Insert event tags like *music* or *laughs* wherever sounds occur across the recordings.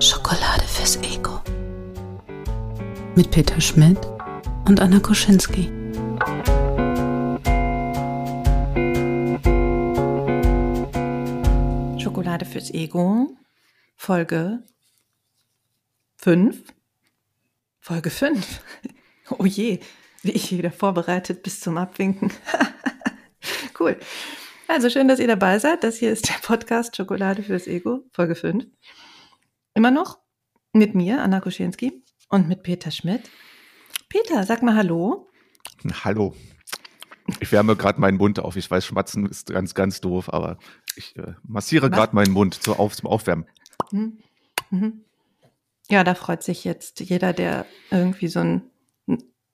Schokolade fürs Ego. Mit Peter Schmidt und Anna Koschinski. Schokolade fürs Ego, Folge 5. Folge 5. *laughs* Oh je, wie ich wieder vorbereitet bis zum Abwinken. *laughs* cool. Also schön, dass ihr dabei seid. Das hier ist der Podcast Schokolade fürs Ego, Folge 5. Immer noch mit mir, Anna Koschinski, und mit Peter Schmidt. Peter, sag mal Hallo. Hallo. Ich wärme gerade meinen Mund auf. Ich weiß, Schmatzen ist ganz, ganz doof, aber ich äh, massiere gerade meinen Mund zu auf, zum Aufwärmen. Mhm. Mhm. Ja, da freut sich jetzt jeder, der irgendwie so ein,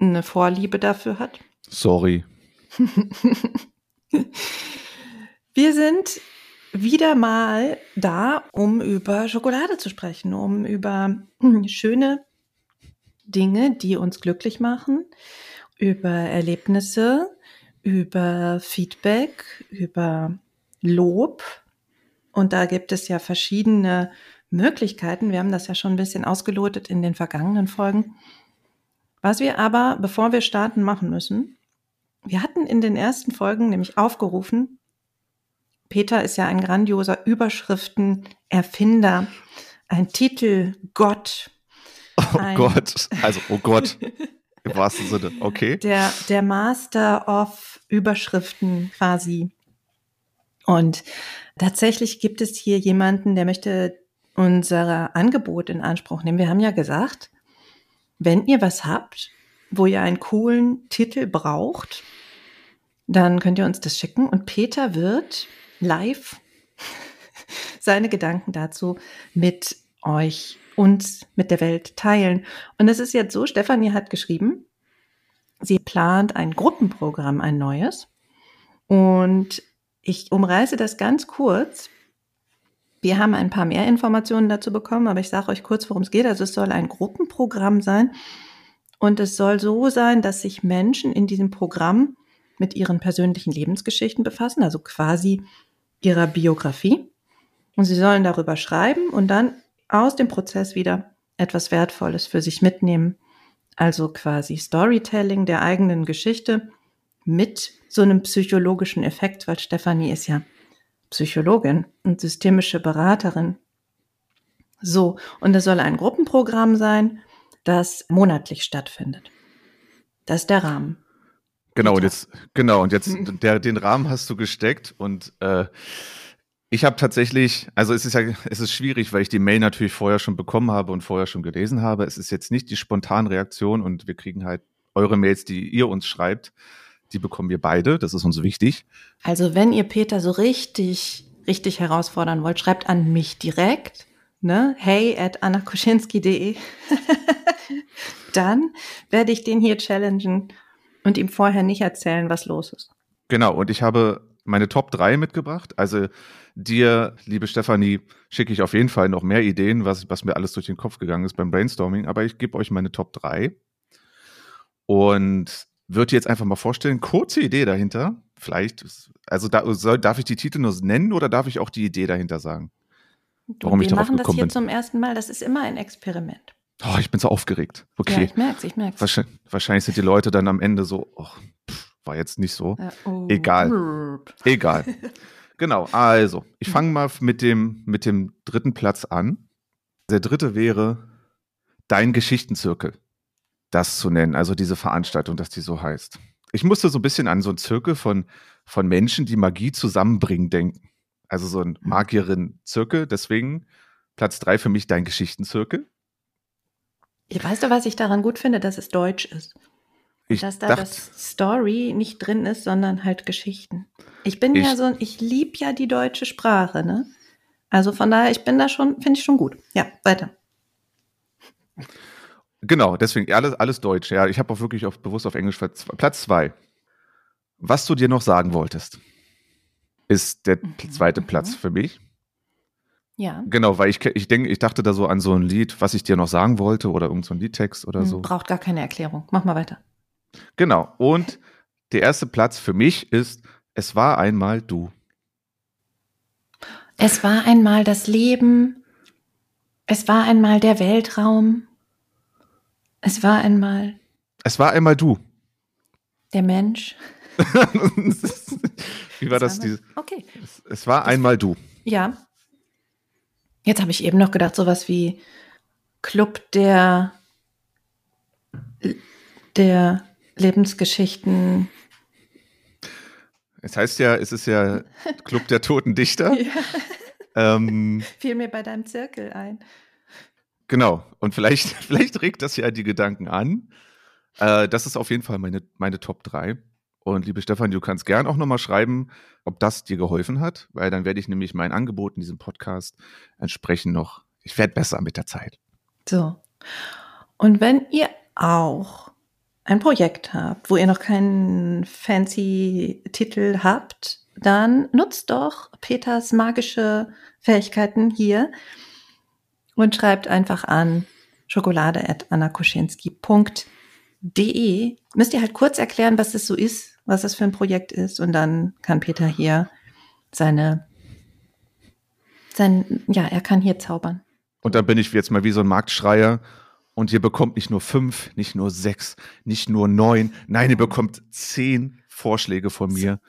eine Vorliebe dafür hat. Sorry. *laughs* Wir sind wieder mal da, um über Schokolade zu sprechen, um über schöne Dinge, die uns glücklich machen, über Erlebnisse, über Feedback, über Lob. Und da gibt es ja verschiedene Möglichkeiten. Wir haben das ja schon ein bisschen ausgelotet in den vergangenen Folgen. Was wir aber, bevor wir starten, machen müssen, wir hatten in den ersten Folgen nämlich aufgerufen, Peter ist ja ein grandioser Überschriftenerfinder, ein Titelgott. Oh ein, Gott, also oh Gott, *laughs* im wahrsten Sinne, okay. Der, der Master of Überschriften quasi. Und tatsächlich gibt es hier jemanden, der möchte unser Angebot in Anspruch nehmen. Wir haben ja gesagt, wenn ihr was habt, wo ihr einen coolen Titel braucht, dann könnt ihr uns das schicken und Peter wird live *laughs* seine Gedanken dazu mit euch, uns, mit der Welt teilen. Und es ist jetzt so, Stefanie hat geschrieben, sie plant ein Gruppenprogramm, ein neues. Und ich umreiße das ganz kurz. Wir haben ein paar mehr Informationen dazu bekommen, aber ich sage euch kurz, worum es geht. Also es soll ein Gruppenprogramm sein. Und es soll so sein, dass sich Menschen in diesem Programm mit ihren persönlichen Lebensgeschichten befassen, also quasi ihrer Biografie. Und sie sollen darüber schreiben und dann aus dem Prozess wieder etwas Wertvolles für sich mitnehmen. Also quasi Storytelling der eigenen Geschichte mit so einem psychologischen Effekt, weil Stefanie ist ja Psychologin und systemische Beraterin. So, und es soll ein Gruppenprogramm sein, das monatlich stattfindet. Das ist der Rahmen. Genau, und jetzt, genau, und jetzt *laughs* der, den Rahmen hast du gesteckt und äh, ich habe tatsächlich, also es ist ja, es ist schwierig, weil ich die Mail natürlich vorher schon bekommen habe und vorher schon gelesen habe. Es ist jetzt nicht die spontane Reaktion und wir kriegen halt eure Mails, die ihr uns schreibt, die bekommen wir beide. Das ist uns wichtig. Also wenn ihr Peter so richtig, richtig herausfordern wollt, schreibt an mich direkt. Ne? Hey at annakuschinski.de. *laughs* Dann werde ich den hier challengen und ihm vorher nicht erzählen, was los ist. Genau, und ich habe meine Top 3 mitgebracht. Also dir, liebe Stefanie, schicke ich auf jeden Fall noch mehr Ideen, was, was mir alles durch den Kopf gegangen ist beim Brainstorming. Aber ich gebe euch meine Top 3 und würde jetzt einfach mal vorstellen, kurze Idee dahinter. Vielleicht, also da, soll, darf ich die Titel nur nennen oder darf ich auch die Idee dahinter sagen? Warum wir ich darauf machen das hier bin. zum ersten Mal. Das ist immer ein Experiment. Oh, ich bin so aufgeregt. Okay. Ja, ich merk's, ich merk's. Wahrscheinlich, wahrscheinlich sind die Leute dann am Ende so, oh, pff, war jetzt nicht so. Ja, oh. Egal. Egal. Genau, also, ich fange mal mit dem, mit dem dritten Platz an. Der dritte wäre Dein Geschichtenzirkel. Das zu nennen, also diese Veranstaltung, dass die so heißt. Ich musste so ein bisschen an so einen Zirkel von, von Menschen, die Magie zusammenbringen, denken. Also so ein mhm. Magierin-Zirkel, deswegen Platz drei für mich Dein Geschichtenzirkel. Weißt du, was ich daran gut finde, dass es deutsch ist? Ich dass da dachte, das Story nicht drin ist, sondern halt Geschichten. Ich bin ich, ja so, ich liebe ja die deutsche Sprache, ne? Also von daher, ich bin da schon, finde ich schon gut. Ja, weiter. Genau, deswegen alles, alles Deutsch. Ja, ich habe auch wirklich auf, bewusst auf Englisch Platz zwei. Was du dir noch sagen wolltest, ist der mhm. zweite Platz für mich. Ja. Genau, weil ich, ich denke, ich dachte da so an so ein Lied, was ich dir noch sagen wollte oder irgendein so Liedtext oder hm, so. Braucht gar keine Erklärung. Mach mal weiter. Genau. Und der erste Platz für mich ist Es war einmal du. Es war einmal das Leben. Es war einmal der Weltraum. Es war einmal. Es war einmal du. Der Mensch. *laughs* Wie war das? Diese, okay. Es, es war das einmal du. Ja. Jetzt habe ich eben noch gedacht, sowas wie Club der, der Lebensgeschichten. Es heißt ja, es ist ja Club der toten Dichter. *laughs* ja. Ähm, Fiel mir bei deinem Zirkel ein. Genau. Und vielleicht, *laughs* vielleicht regt das ja die Gedanken an. Äh, das ist auf jeden Fall meine, meine Top 3. Und liebe Stefan, du kannst gern auch nochmal schreiben, ob das dir geholfen hat, weil dann werde ich nämlich mein Angebot in diesem Podcast entsprechend noch, ich werde besser mit der Zeit. So. Und wenn ihr auch ein Projekt habt, wo ihr noch keinen fancy Titel habt, dann nutzt doch Peters magische Fähigkeiten hier und schreibt einfach an schokolade.annakoschinski.de. Müsst ihr halt kurz erklären, was das so ist, was das für ein Projekt ist und dann kann Peter hier seine, sein, ja, er kann hier zaubern. Und dann bin ich jetzt mal wie so ein Marktschreier und ihr bekommt nicht nur fünf, nicht nur sechs, nicht nur neun, nein, ihr bekommt zehn Vorschläge von mir.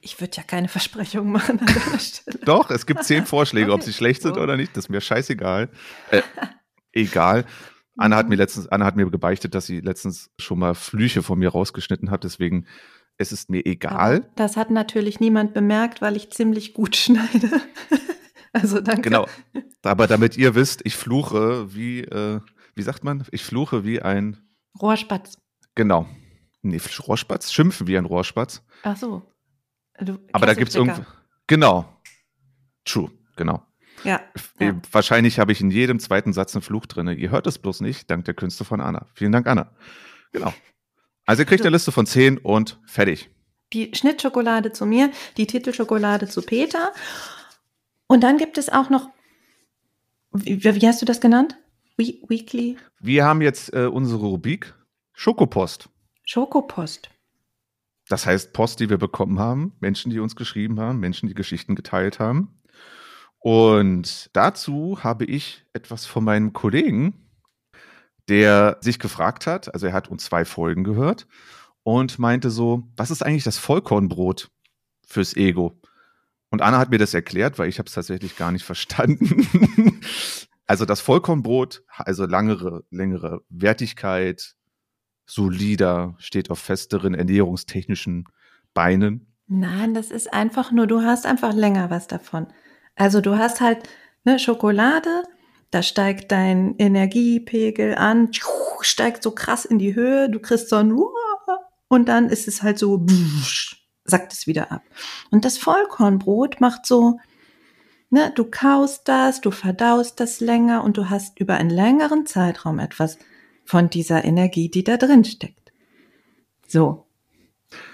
Ich würde ja keine Versprechungen machen an der Stelle. Doch, es gibt zehn Vorschläge, okay. ob sie *laughs* schlecht sind oder nicht, das ist mir scheißegal. Äh, egal. Anna hat mir letztens, Anna hat mir gebeichtet, dass sie letztens schon mal Flüche von mir rausgeschnitten hat, deswegen es ist mir egal. Aber das hat natürlich niemand bemerkt, weil ich ziemlich gut *laughs* schneide. also danke. Genau. Aber damit ihr wisst, ich fluche wie, äh, wie sagt man? Ich fluche wie ein Rohrspatz. Genau. Nee, Rohrspatz? Schimpfen wie ein Rohrspatz. Ach so. Du, Aber da gibt es irgendwie. Genau. True, genau. Ja, ja. Wahrscheinlich habe ich in jedem zweiten Satz einen Fluch drin. Ihr hört es bloß nicht, dank der Künste von Anna. Vielen Dank, Anna. Genau. Also ihr kriegt eine Liste von zehn und fertig. Die Schnittschokolade zu mir, die Titelschokolade zu Peter. Und dann gibt es auch noch, wie, wie hast du das genannt? We Weekly? Wir haben jetzt äh, unsere Rubrik Schokopost. Schokopost. Das heißt Post, die wir bekommen haben, Menschen, die uns geschrieben haben, Menschen, die Geschichten geteilt haben. Und dazu habe ich etwas von meinem Kollegen der sich gefragt hat, also er hat uns zwei Folgen gehört und meinte so, was ist eigentlich das Vollkornbrot fürs Ego? Und Anna hat mir das erklärt, weil ich habe es tatsächlich gar nicht *laughs* verstanden. also das Vollkornbrot, also langere, längere Wertigkeit, solider, steht auf festeren ernährungstechnischen Beinen. Nein, das ist einfach nur, du hast einfach länger was davon. Also du hast halt ne, Schokolade, da steigt dein Energiepegel an, steigt so krass in die Höhe, du kriegst so ein und dann ist es halt so, sackt es wieder ab. Und das Vollkornbrot macht so, ne, du kaust das, du verdaust das länger und du hast über einen längeren Zeitraum etwas von dieser Energie, die da drin steckt. So.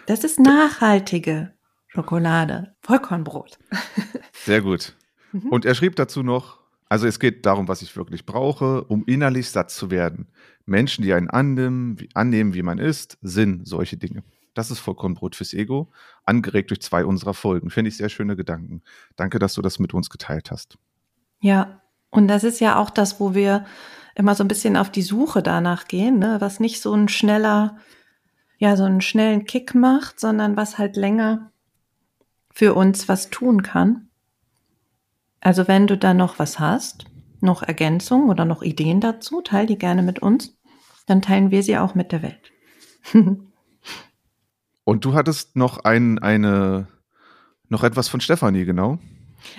Das ist nachhaltige Schokolade, Vollkornbrot. *laughs* Sehr gut. Mhm. Und er schrieb dazu noch, also es geht darum, was ich wirklich brauche, um innerlich satt zu werden. Menschen, die einen annehmen, wie, annehmen, wie man ist, sind solche Dinge. Das ist Vollkornbrot fürs Ego, angeregt durch zwei unserer Folgen. Finde ich sehr schöne Gedanken. Danke, dass du das mit uns geteilt hast. Ja, und das ist ja auch das, wo wir immer so ein bisschen auf die Suche danach gehen, ne? was nicht so ein schneller, ja, so einen schnellen Kick macht, sondern was halt länger für uns was tun kann. Also wenn du da noch was hast, noch Ergänzungen oder noch Ideen dazu, teil die gerne mit uns. Dann teilen wir sie auch mit der Welt. *laughs* Und du hattest noch ein, eine, noch etwas von Stefanie, genau?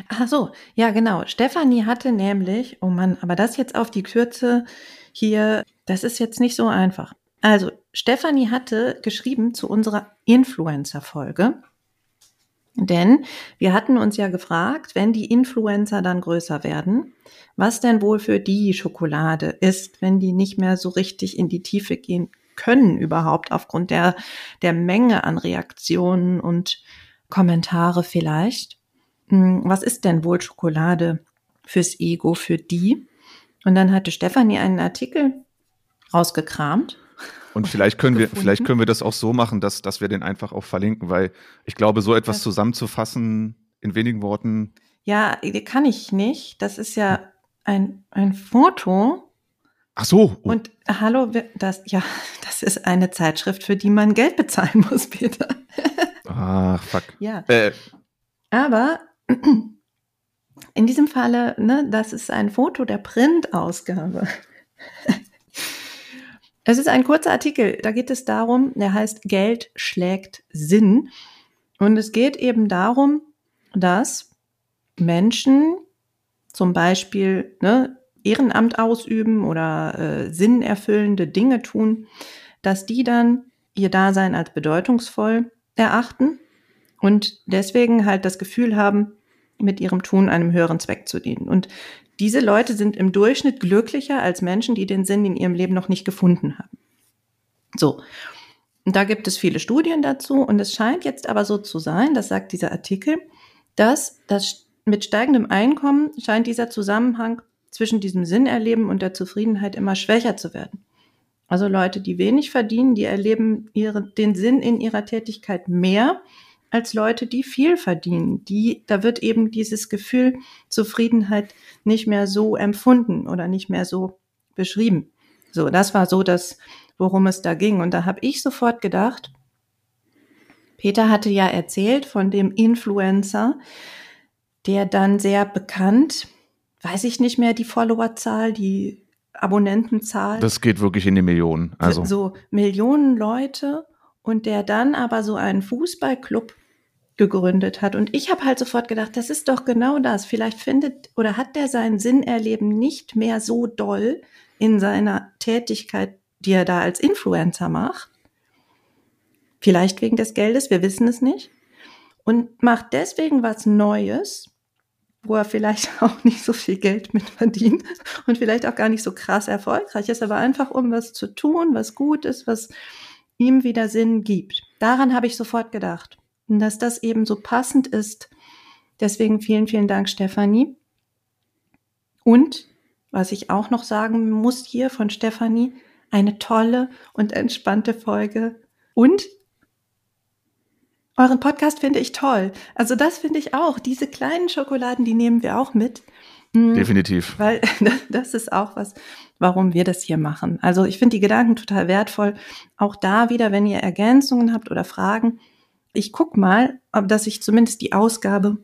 Ach so, ja, genau. Stefanie hatte nämlich, oh Mann, aber das jetzt auf die Kürze hier, das ist jetzt nicht so einfach. Also, Stefanie hatte geschrieben zu unserer Influencer-Folge. Denn wir hatten uns ja gefragt, wenn die Influencer dann größer werden, was denn wohl für die Schokolade ist, wenn die nicht mehr so richtig in die Tiefe gehen können überhaupt aufgrund der, der Menge an Reaktionen und Kommentare vielleicht. Hm, was ist denn wohl Schokolade fürs Ego, für die. Und dann hatte Stefanie einen Artikel rausgekramt. Und vielleicht können wir, vielleicht können wir das auch so machen, dass, dass wir den einfach auch verlinken, weil ich glaube, so etwas zusammenzufassen in wenigen Worten. Ja, kann ich nicht. Das ist ja ein, ein Foto. Ach so. Oh. Und hallo, das, ja, *laughs* das ist eine Zeitschrift, für die man Geld bezahlen muss, *laughs* Peter. Ach, fuck. Ja. Äh. Aber in diesem Falle, ne, das ist ein Foto der Printausgabe. *laughs* Es ist ein kurzer Artikel, da geht es darum, der heißt Geld schlägt Sinn. Und es geht eben darum, dass Menschen zum Beispiel ne, Ehrenamt ausüben oder äh, sinnerfüllende Dinge tun, dass die dann ihr Dasein als bedeutungsvoll erachten und deswegen halt das Gefühl haben, mit ihrem Tun einem höheren Zweck zu dienen. Und diese Leute sind im Durchschnitt glücklicher als Menschen, die den Sinn in ihrem Leben noch nicht gefunden haben. So. Und da gibt es viele Studien dazu. Und es scheint jetzt aber so zu sein, das sagt dieser Artikel, dass das mit steigendem Einkommen scheint dieser Zusammenhang zwischen diesem Sinnerleben und der Zufriedenheit immer schwächer zu werden. Also Leute, die wenig verdienen, die erleben ihre, den Sinn in ihrer Tätigkeit mehr als Leute, die viel verdienen. Die, da wird eben dieses Gefühl Zufriedenheit nicht mehr so empfunden oder nicht mehr so beschrieben. So, das war so das, worum es da ging. Und da habe ich sofort gedacht, Peter hatte ja erzählt von dem Influencer, der dann sehr bekannt, weiß ich nicht mehr die Followerzahl, die Abonnentenzahl. Das geht wirklich in die Millionen. Also so Millionen Leute und der dann aber so einen Fußballclub gegründet hat. Und ich habe halt sofort gedacht, das ist doch genau das. Vielleicht findet oder hat der sein Sinnerleben nicht mehr so doll in seiner Tätigkeit, die er da als Influencer macht. Vielleicht wegen des Geldes, wir wissen es nicht. Und macht deswegen was Neues, wo er vielleicht *laughs* auch nicht so viel Geld mit verdient und vielleicht auch gar nicht so krass erfolgreich ist, aber einfach um was zu tun, was gut ist, was ihm wieder Sinn gibt. Daran habe ich sofort gedacht. Und dass das eben so passend ist. Deswegen vielen, vielen Dank, Stefanie. Und was ich auch noch sagen muss hier von Stefanie, eine tolle und entspannte Folge. Und euren Podcast finde ich toll. Also das finde ich auch. Diese kleinen Schokoladen, die nehmen wir auch mit. Mhm. Definitiv. Weil *laughs* das ist auch was, warum wir das hier machen. Also ich finde die Gedanken total wertvoll. Auch da wieder, wenn ihr Ergänzungen habt oder Fragen, ich guck mal, ob dass ich zumindest die Ausgabe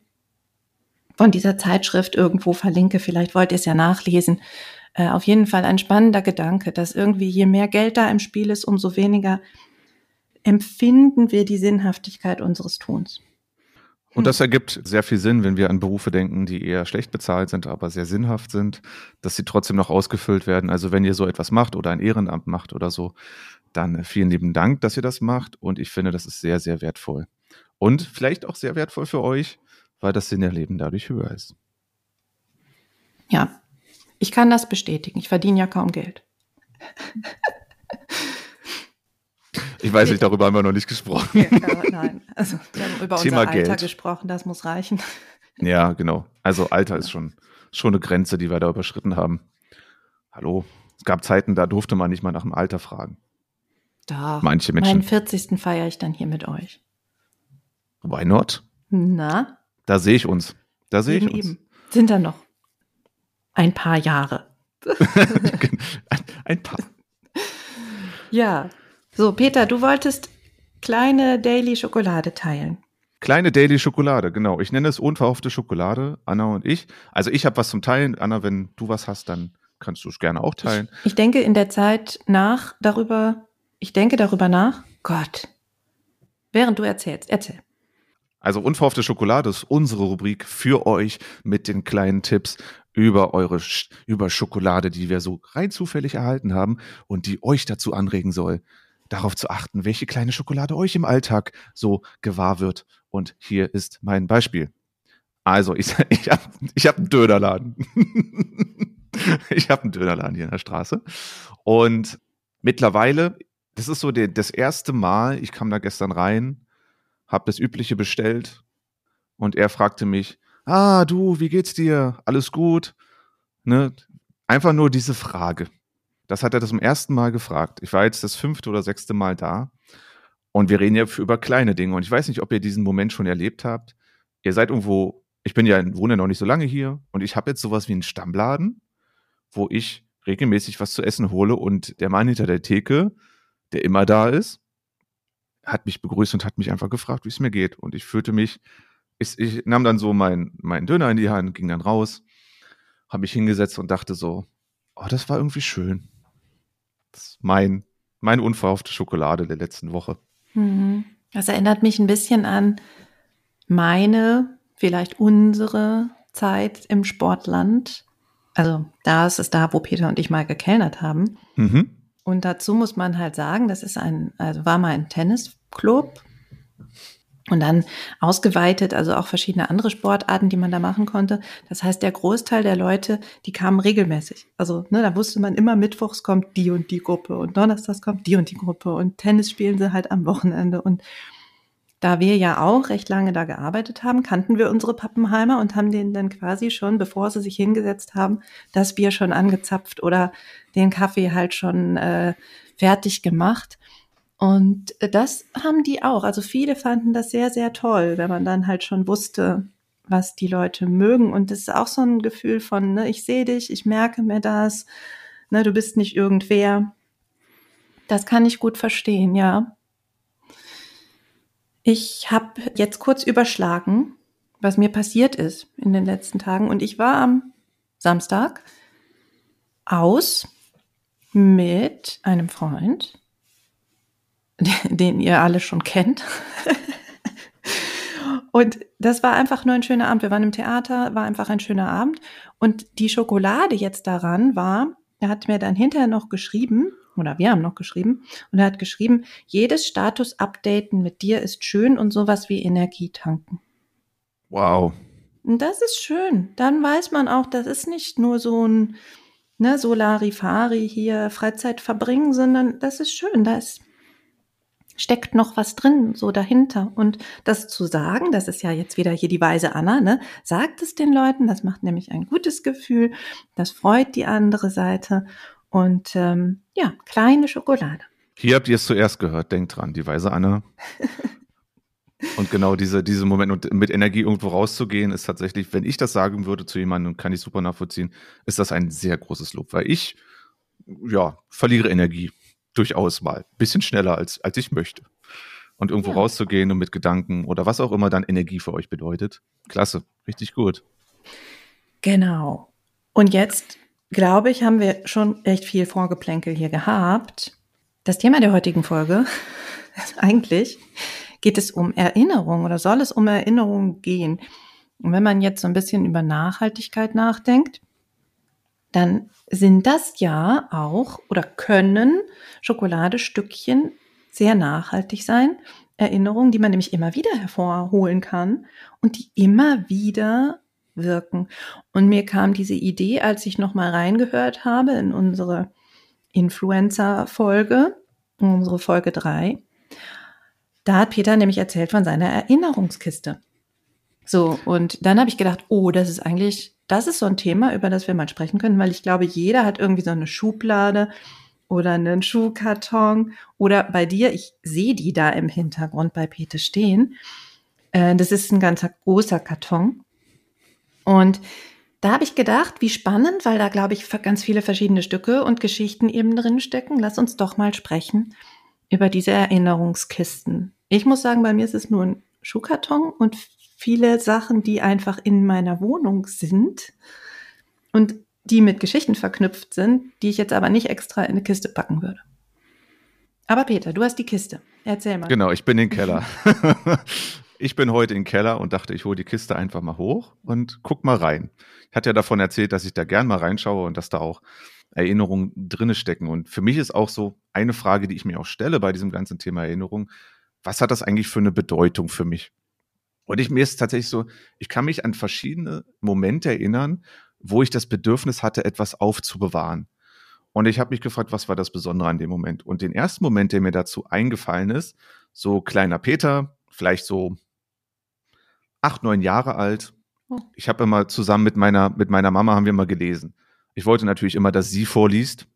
von dieser Zeitschrift irgendwo verlinke. Vielleicht wollt ihr es ja nachlesen. Äh, auf jeden Fall ein spannender Gedanke, dass irgendwie je mehr Geld da im Spiel ist, umso weniger empfinden wir die Sinnhaftigkeit unseres Tuns. Und das ergibt sehr viel Sinn, wenn wir an Berufe denken, die eher schlecht bezahlt sind, aber sehr sinnhaft sind, dass sie trotzdem noch ausgefüllt werden. Also wenn ihr so etwas macht oder ein Ehrenamt macht oder so, dann vielen lieben Dank, dass ihr das macht. Und ich finde, das ist sehr, sehr wertvoll. Und vielleicht auch sehr wertvoll für euch, weil das Sinnerleben dadurch höher ist. Ja, ich kann das bestätigen. Ich verdiene ja kaum Geld. Ich weiß nicht, darüber haben wir noch nicht gesprochen. Ja, äh, nein, also wir haben über Thema unser Alter Geld. gesprochen, das muss reichen. Ja, genau. Also Alter ist schon, schon eine Grenze, die wir da überschritten haben. Hallo, es gab Zeiten, da durfte man nicht mal nach dem Alter fragen. Doch. Manche Menschen. Meinen 40. feiere ich dann hier mit euch. Why not? Na? Da sehe ich uns. Da sehe ich uns. Eben. Sind da noch ein paar Jahre. ein, *laughs* *laughs* ein paar. Ja. So, Peter, du wolltest kleine Daily Schokolade teilen. Kleine Daily Schokolade, genau. Ich nenne es unverhoffte Schokolade, Anna und ich. Also ich habe was zum Teilen. Anna, wenn du was hast, dann kannst du es gerne auch teilen. Ich, ich denke in der Zeit nach darüber, ich denke darüber nach. Gott. Während du erzählst, erzähl. Also unverhoffte Schokolade ist unsere Rubrik für euch mit den kleinen Tipps über eure über Schokolade, die wir so rein zufällig erhalten haben und die euch dazu anregen soll, darauf zu achten, welche kleine Schokolade euch im Alltag so gewahr wird. Und hier ist mein Beispiel. Also, ich, *laughs* ich habe ich hab einen Dönerladen. *laughs* ich habe einen Dönerladen hier in der Straße. Und mittlerweile das ist so der, das erste Mal, ich kam da gestern rein, habe das Übliche bestellt und er fragte mich, ah, du, wie geht's dir? Alles gut? Ne? Einfach nur diese Frage. Das hat er das zum ersten Mal gefragt. Ich war jetzt das fünfte oder sechste Mal da. Und wir reden ja über kleine Dinge. Und ich weiß nicht, ob ihr diesen Moment schon erlebt habt. Ihr seid irgendwo, ich bin ja, wohne noch nicht so lange hier und ich habe jetzt sowas wie einen Stammladen, wo ich regelmäßig was zu essen hole und der Mann hinter der Theke, der immer da ist, hat mich begrüßt und hat mich einfach gefragt, wie es mir geht. Und ich fühlte mich, ich, ich nahm dann so meinen mein Döner in die Hand, ging dann raus, habe mich hingesetzt und dachte so, oh, das war irgendwie schön. Das ist mein, meine unverhoffte Schokolade der letzten Woche. Mhm. Das erinnert mich ein bisschen an meine, vielleicht unsere Zeit im Sportland. Also da ist es da, wo Peter und ich mal gekellnert haben. Mhm. Und dazu muss man halt sagen, das ist ein, also war mal ein Tennisclub und dann ausgeweitet, also auch verschiedene andere Sportarten, die man da machen konnte. Das heißt, der Großteil der Leute, die kamen regelmäßig. Also ne, da wusste man immer, mittwochs kommt die und die Gruppe und donnerstags kommt die und die Gruppe und Tennis spielen sie halt am Wochenende. Und da wir ja auch recht lange da gearbeitet haben, kannten wir unsere Pappenheimer und haben denen dann quasi schon, bevor sie sich hingesetzt haben, das Bier schon angezapft oder den Kaffee halt schon äh, fertig gemacht. Und das haben die auch. Also viele fanden das sehr, sehr toll, wenn man dann halt schon wusste, was die Leute mögen. Und das ist auch so ein Gefühl von, ne, ich sehe dich, ich merke mir das, ne, du bist nicht irgendwer. Das kann ich gut verstehen, ja. Ich habe jetzt kurz überschlagen, was mir passiert ist in den letzten Tagen. Und ich war am Samstag aus mit einem Freund *laughs* den ihr alle schon kennt. *laughs* Und das war einfach nur ein schöner Abend. Wir waren im Theater, war einfach ein schöner Abend. Und die Schokolade jetzt daran war, er hat mir dann hinterher noch geschrieben, oder wir haben noch geschrieben, und er hat geschrieben, jedes Status-Updaten mit dir ist schön und sowas wie Energie tanken. Wow. Und das ist schön. Dann weiß man auch, das ist nicht nur so ein ne, Solarifari hier Freizeit verbringen, sondern das ist schön. Da ist steckt noch was drin, so dahinter. Und das zu sagen, das ist ja jetzt wieder hier die weise Anna, ne? Sagt es den Leuten, das macht nämlich ein gutes Gefühl, das freut die andere Seite. Und ähm, ja, kleine Schokolade. Hier habt ihr es zuerst gehört, denkt dran, die weise Anna. *laughs* Und genau diese, diese Moment und mit Energie irgendwo rauszugehen, ist tatsächlich, wenn ich das sagen würde zu jemandem, kann ich super nachvollziehen, ist das ein sehr großes Lob, weil ich, ja, verliere Energie durchaus mal. Bisschen schneller, als, als ich möchte. Und irgendwo ja. rauszugehen und mit Gedanken oder was auch immer dann Energie für euch bedeutet. Klasse, richtig gut. Genau. Und jetzt, glaube ich, haben wir schon echt viel Vorgeplänkel hier gehabt. Das Thema der heutigen Folge, *laughs* eigentlich geht es um Erinnerung oder soll es um Erinnerung gehen? Und wenn man jetzt so ein bisschen über Nachhaltigkeit nachdenkt, dann sind das ja auch oder können Schokoladestückchen sehr nachhaltig sein. Erinnerungen, die man nämlich immer wieder hervorholen kann und die immer wieder wirken. Und mir kam diese Idee, als ich nochmal reingehört habe in unsere Influencer-Folge, unsere Folge 3. Da hat Peter nämlich erzählt von seiner Erinnerungskiste. So, und dann habe ich gedacht, oh, das ist eigentlich das ist so ein Thema, über das wir mal sprechen können, weil ich glaube, jeder hat irgendwie so eine Schublade oder einen Schuhkarton oder bei dir, ich sehe die da im Hintergrund bei Pete stehen. Äh, das ist ein ganzer großer Karton. Und da habe ich gedacht, wie spannend, weil da, glaube ich, ganz viele verschiedene Stücke und Geschichten eben drin stecken. Lass uns doch mal sprechen über diese Erinnerungskisten. Ich muss sagen, bei mir ist es nur ein Schuhkarton und viele Sachen, die einfach in meiner Wohnung sind und die mit Geschichten verknüpft sind, die ich jetzt aber nicht extra in eine Kiste packen würde. Aber Peter, du hast die Kiste. Erzähl mal. Genau, ich bin im Keller. *laughs* ich bin heute im Keller und dachte, ich hole die Kiste einfach mal hoch und guck mal rein. Ich hatte ja davon erzählt, dass ich da gern mal reinschaue und dass da auch Erinnerungen drinne stecken. Und für mich ist auch so eine Frage, die ich mir auch stelle bei diesem ganzen Thema Erinnerung. Was hat das eigentlich für eine Bedeutung für mich? Und ich mir ist tatsächlich so, ich kann mich an verschiedene Momente erinnern, wo ich das Bedürfnis hatte, etwas aufzubewahren. Und ich habe mich gefragt, was war das Besondere an dem Moment? Und den ersten Moment, der mir dazu eingefallen ist, so kleiner Peter, vielleicht so acht, neun Jahre alt, Oh. Ich habe immer zusammen mit meiner, mit meiner Mama haben wir immer gelesen. Ich wollte natürlich immer, dass sie vorliest.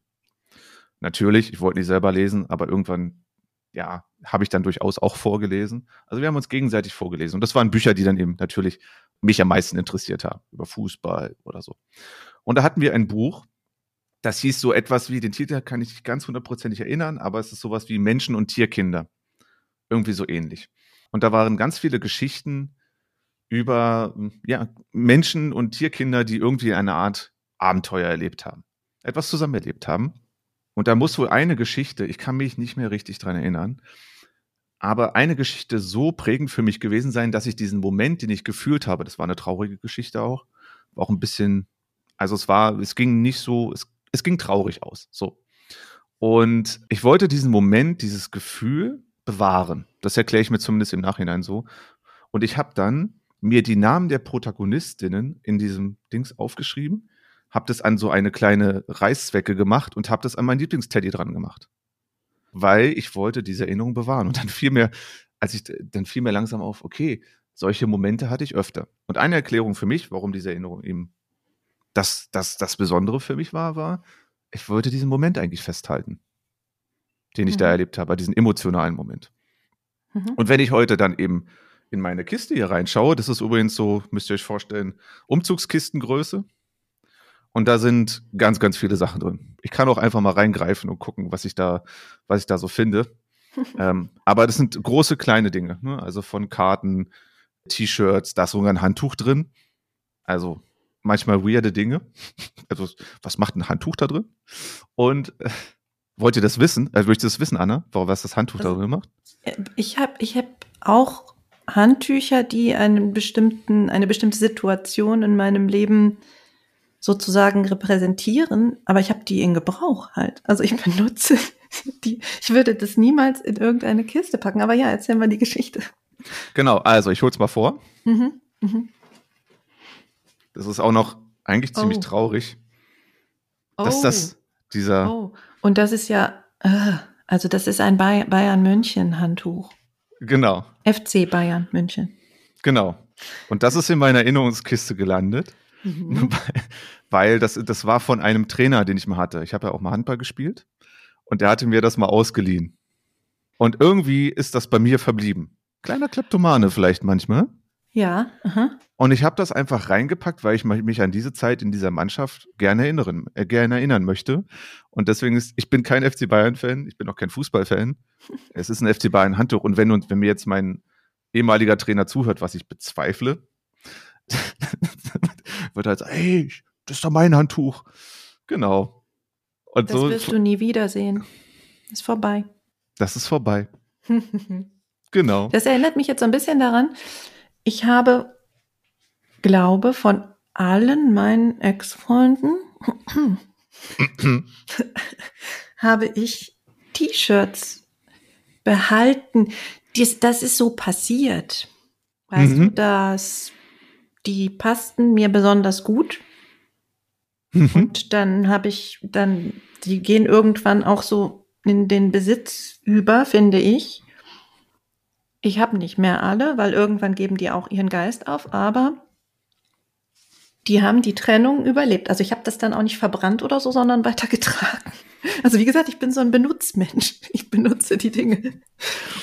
Natürlich, ich wollte nicht selber lesen, aber irgendwann, ja, habe ich dann durchaus auch vorgelesen. Also wir haben uns gegenseitig vorgelesen. Und das waren Bücher, die dann eben natürlich mich am meisten interessiert haben, über Fußball oder so. Und da hatten wir ein Buch, das hieß so etwas wie, den Titel kann ich nicht ganz hundertprozentig erinnern, aber es ist sowas wie Menschen und Tierkinder. Irgendwie so ähnlich. Und da waren ganz viele Geschichten über ja, Menschen und Tierkinder, die irgendwie eine Art Abenteuer erlebt haben, etwas zusammen erlebt haben. Und da muss wohl eine Geschichte, ich kann mich nicht mehr richtig dran erinnern, aber eine Geschichte so prägend für mich gewesen sein, dass ich diesen Moment, den ich gefühlt habe, das war eine traurige Geschichte auch, auch ein bisschen, also es war, es ging nicht so, es, es ging traurig aus, so. Und ich wollte diesen Moment, dieses Gefühl bewahren. Das erkläre ich mir zumindest im Nachhinein so. Und ich habe dann mir die Namen der Protagonistinnen in diesem Dings aufgeschrieben, habe das an so eine kleine Reißzwecke gemacht und habe das an mein Lieblingsteddy dran gemacht weil ich wollte diese Erinnerung bewahren. Und dann fiel mir, als ich, dann fiel mir langsam auf, okay, solche Momente hatte ich öfter. Und eine Erklärung für mich, warum diese Erinnerung eben das, das, das Besondere für mich war, war, ich wollte diesen Moment eigentlich festhalten, den ich mhm. da erlebt habe, diesen emotionalen Moment. Mhm. Und wenn ich heute dann eben in meine Kiste hier reinschaue, das ist übrigens so, müsst ihr euch vorstellen, Umzugskistengröße. Und da sind ganz, ganz viele Sachen drin. Ich kann auch einfach mal reingreifen und gucken, was ich da, was ich da so finde. *laughs* ähm, aber das sind große, kleine Dinge. Ne? Also von Karten, T-Shirts, da ist sogar ein Handtuch drin. Also manchmal weirde Dinge. *laughs* Also was macht ein Handtuch da drin? Und äh, wollt ihr das wissen? Also möchtest du das wissen, Anna, was das Handtuch also, da drin macht? Ich habe ich hab auch Handtücher, die einen bestimmten, eine bestimmte Situation in meinem Leben sozusagen repräsentieren, aber ich habe die in Gebrauch halt. Also ich *laughs* benutze die. Ich würde das niemals in irgendeine Kiste packen, aber ja, erzählen wir die Geschichte. Genau, also ich hol's mal vor. Mhm, mhm. Das ist auch noch eigentlich ziemlich oh. traurig, dass oh. das dieser. Oh. Und das ist ja, äh, also das ist ein Bayern München Handtuch. Genau. FC Bayern München. Genau. Und das ist in meiner Erinnerungskiste gelandet. Mhm. *laughs* Weil das, das war von einem Trainer, den ich mal hatte. Ich habe ja auch mal Handball gespielt und der hatte mir das mal ausgeliehen. Und irgendwie ist das bei mir verblieben. Kleiner Kleptomane vielleicht manchmal. Ja. Aha. Und ich habe das einfach reingepackt, weil ich mich an diese Zeit in dieser Mannschaft gerne erinnern, äh, gerne erinnern möchte. Und deswegen ist, ich bin kein FC Bayern-Fan, ich bin auch kein Fußball-Fan. *laughs* es ist ein FC Bayern-Handtuch. Und wenn, und wenn mir jetzt mein ehemaliger Trainer zuhört, was ich bezweifle, *laughs* wird halt sagen, hey, das ist doch mein Handtuch. Genau. Und das so, wirst du nie wiedersehen. Ist vorbei. Das ist vorbei. *laughs* genau. Das erinnert mich jetzt so ein bisschen daran, ich habe, glaube, von allen meinen Ex-Freunden *clears throat* habe ich T-Shirts behalten. Dies, das ist so passiert. Weißt mhm. du, dass die passten mir besonders gut. Mhm. Und dann habe ich dann, die gehen irgendwann auch so in den Besitz über, finde ich. Ich habe nicht mehr alle, weil irgendwann geben die auch ihren Geist auf, aber die haben die Trennung überlebt. Also ich habe das dann auch nicht verbrannt oder so, sondern *laughs* weitergetragen. Also wie gesagt, ich bin so ein Benutzmensch. *laughs* Ich benutze die Dinge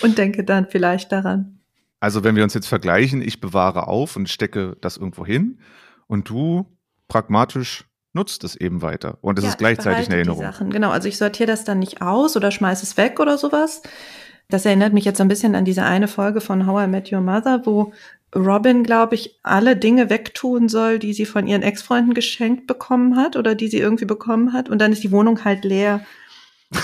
und denke dann vielleicht daran. Also wenn wir uns jetzt vergleichen, ich bewahre auf und stecke das irgendwo hin und du pragmatisch nutzt es eben weiter. Und es ja, ist gleichzeitig eine Erinnerung. Sachen. Genau, also ich sortiere das dann nicht aus oder schmeiße es weg oder sowas. Das erinnert mich jetzt ein bisschen an diese eine Folge von How I Met Your Mother, wo Robin, glaube ich, alle Dinge wegtun soll, die sie von ihren Ex-Freunden geschenkt bekommen hat oder die sie irgendwie bekommen hat. Und dann ist die Wohnung halt leer. *laughs*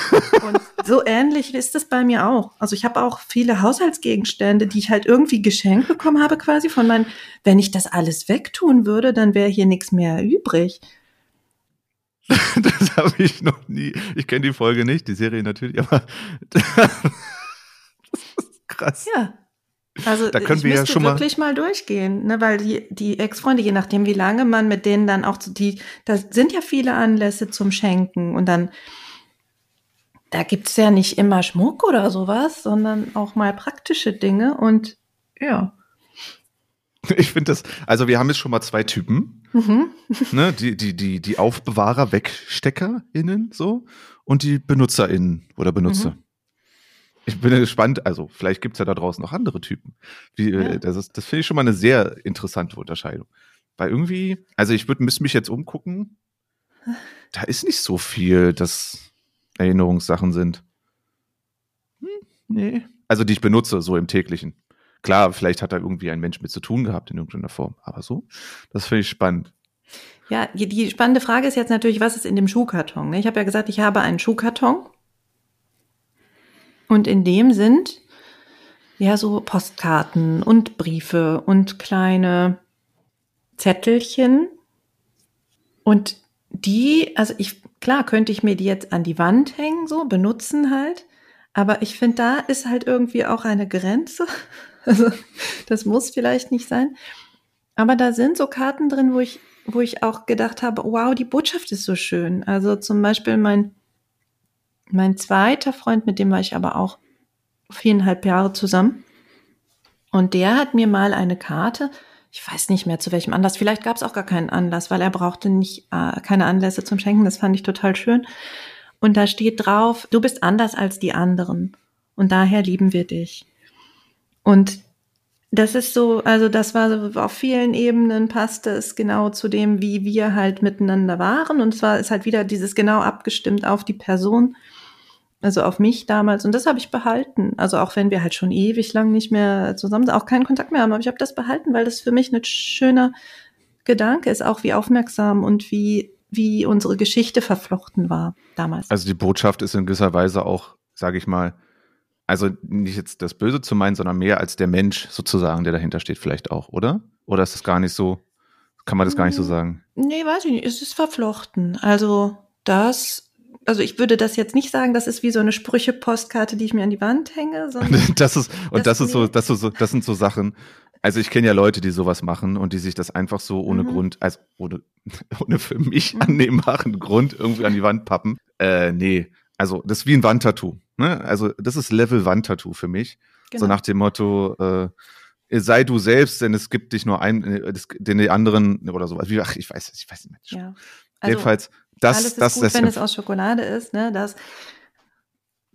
Und so ähnlich ist es bei mir auch. Also ich habe auch viele Haushaltsgegenstände, die ich halt irgendwie geschenkt bekommen habe, quasi von meinen, wenn ich das alles wegtun würde, dann wäre hier nichts mehr übrig. *laughs* das habe ich noch nie. Ich kenne die Folge nicht, die Serie natürlich, aber *laughs* das krass. Ja. Also da können wir ja schon wirklich mal, mal durchgehen, ne, weil die, die Ex-Freunde, je nachdem, wie lange man mit denen dann auch, die, da sind ja viele Anlässe zum Schenken und dann da gibt's ja nicht immer Schmuck oder sowas, sondern auch mal praktische Dinge und ja. *laughs* Ich finde das, also wir haben jetzt schon mal zwei Typen. Mhm. Ne, die, die, die, die Aufbewahrer, WegsteckerInnen so und die BenutzerInnen oder Benutzer. Mhm. Ich bin gespannt, also vielleicht gibt es ja da draußen noch andere Typen. Wie, äh, ja. Das, das finde ich schon mal eine sehr interessante Unterscheidung. Weil irgendwie, also ich würde müsste mich jetzt umgucken, da ist nicht so viel, dass Erinnerungssachen sind. Hm, nee. Also die ich benutze, so im täglichen. Klar, vielleicht hat da irgendwie ein Mensch mit zu tun gehabt in irgendeiner Form. Aber so, das finde ich spannend. Ja, die spannende Frage ist jetzt natürlich, was ist in dem Schuhkarton? Ne? Ich habe ja gesagt, ich habe einen Schuhkarton. Und in dem sind ja so Postkarten und Briefe und kleine Zettelchen. Und die, also ich, klar könnte ich mir die jetzt an die Wand hängen, so benutzen halt. Aber ich finde, da ist halt irgendwie auch eine Grenze. *laughs* Also das muss vielleicht nicht sein. Aber da sind so Karten drin, wo ich, wo ich auch gedacht habe, wow, die Botschaft ist so schön. Also zum Beispiel mein, mein zweiter Freund, mit dem war ich aber auch viereinhalb Jahre zusammen. Und der hat mir mal eine Karte, ich weiß nicht mehr zu welchem Anlass, vielleicht gab es auch gar keinen Anlass, weil er brauchte nicht äh, keine Anlässe zum Schenken, das fand ich total schön. Und da steht drauf, du bist anders als die anderen und daher lieben wir dich. Und das ist so, also das war so, auf vielen Ebenen passte es genau zu dem, wie wir halt miteinander waren. Und zwar ist halt wieder dieses genau abgestimmt auf die Person, also auf mich damals. Und das habe ich behalten. Also auch wenn wir halt schon ewig lang nicht mehr zusammen auch keinen Kontakt mehr haben, aber ich habe das behalten, weil das für mich ein schöner Gedanke ist, auch wie aufmerksam und wie, wie unsere Geschichte verflochten war damals. Also die Botschaft ist in gewisser Weise auch, sage ich mal, also nicht jetzt das Böse zu meinen, sondern mehr als der Mensch sozusagen, der dahinter steht, vielleicht auch, oder? Oder ist das gar nicht so? Kann man das gar nicht so hm, sagen? Nee, weiß ich nicht. Es ist verflochten. Also das, also ich würde das jetzt nicht sagen, das ist wie so eine Sprüche-Postkarte, die ich mir an die Wand hänge. *laughs* das ist, und das, das ist so, das so, das sind so Sachen. Also ich kenne ja Leute, die sowas machen und die sich das einfach so ohne mhm. Grund, also ohne, *laughs* ohne für mich mhm. annehmbaren Grund irgendwie an die Wand pappen. Äh, nee, also das ist wie ein Wandtattoo. Ne? Also das ist Level Wandtattoo für mich. Genau. So nach dem Motto, äh, sei du selbst, denn es gibt dich nur ein, äh, den die anderen oder sowas. Ach, ich weiß, ich weiß nicht. Ja. Also, Jedenfalls, das, alles ist das, gut, das, wenn es aus Schokolade ist, ne? Das,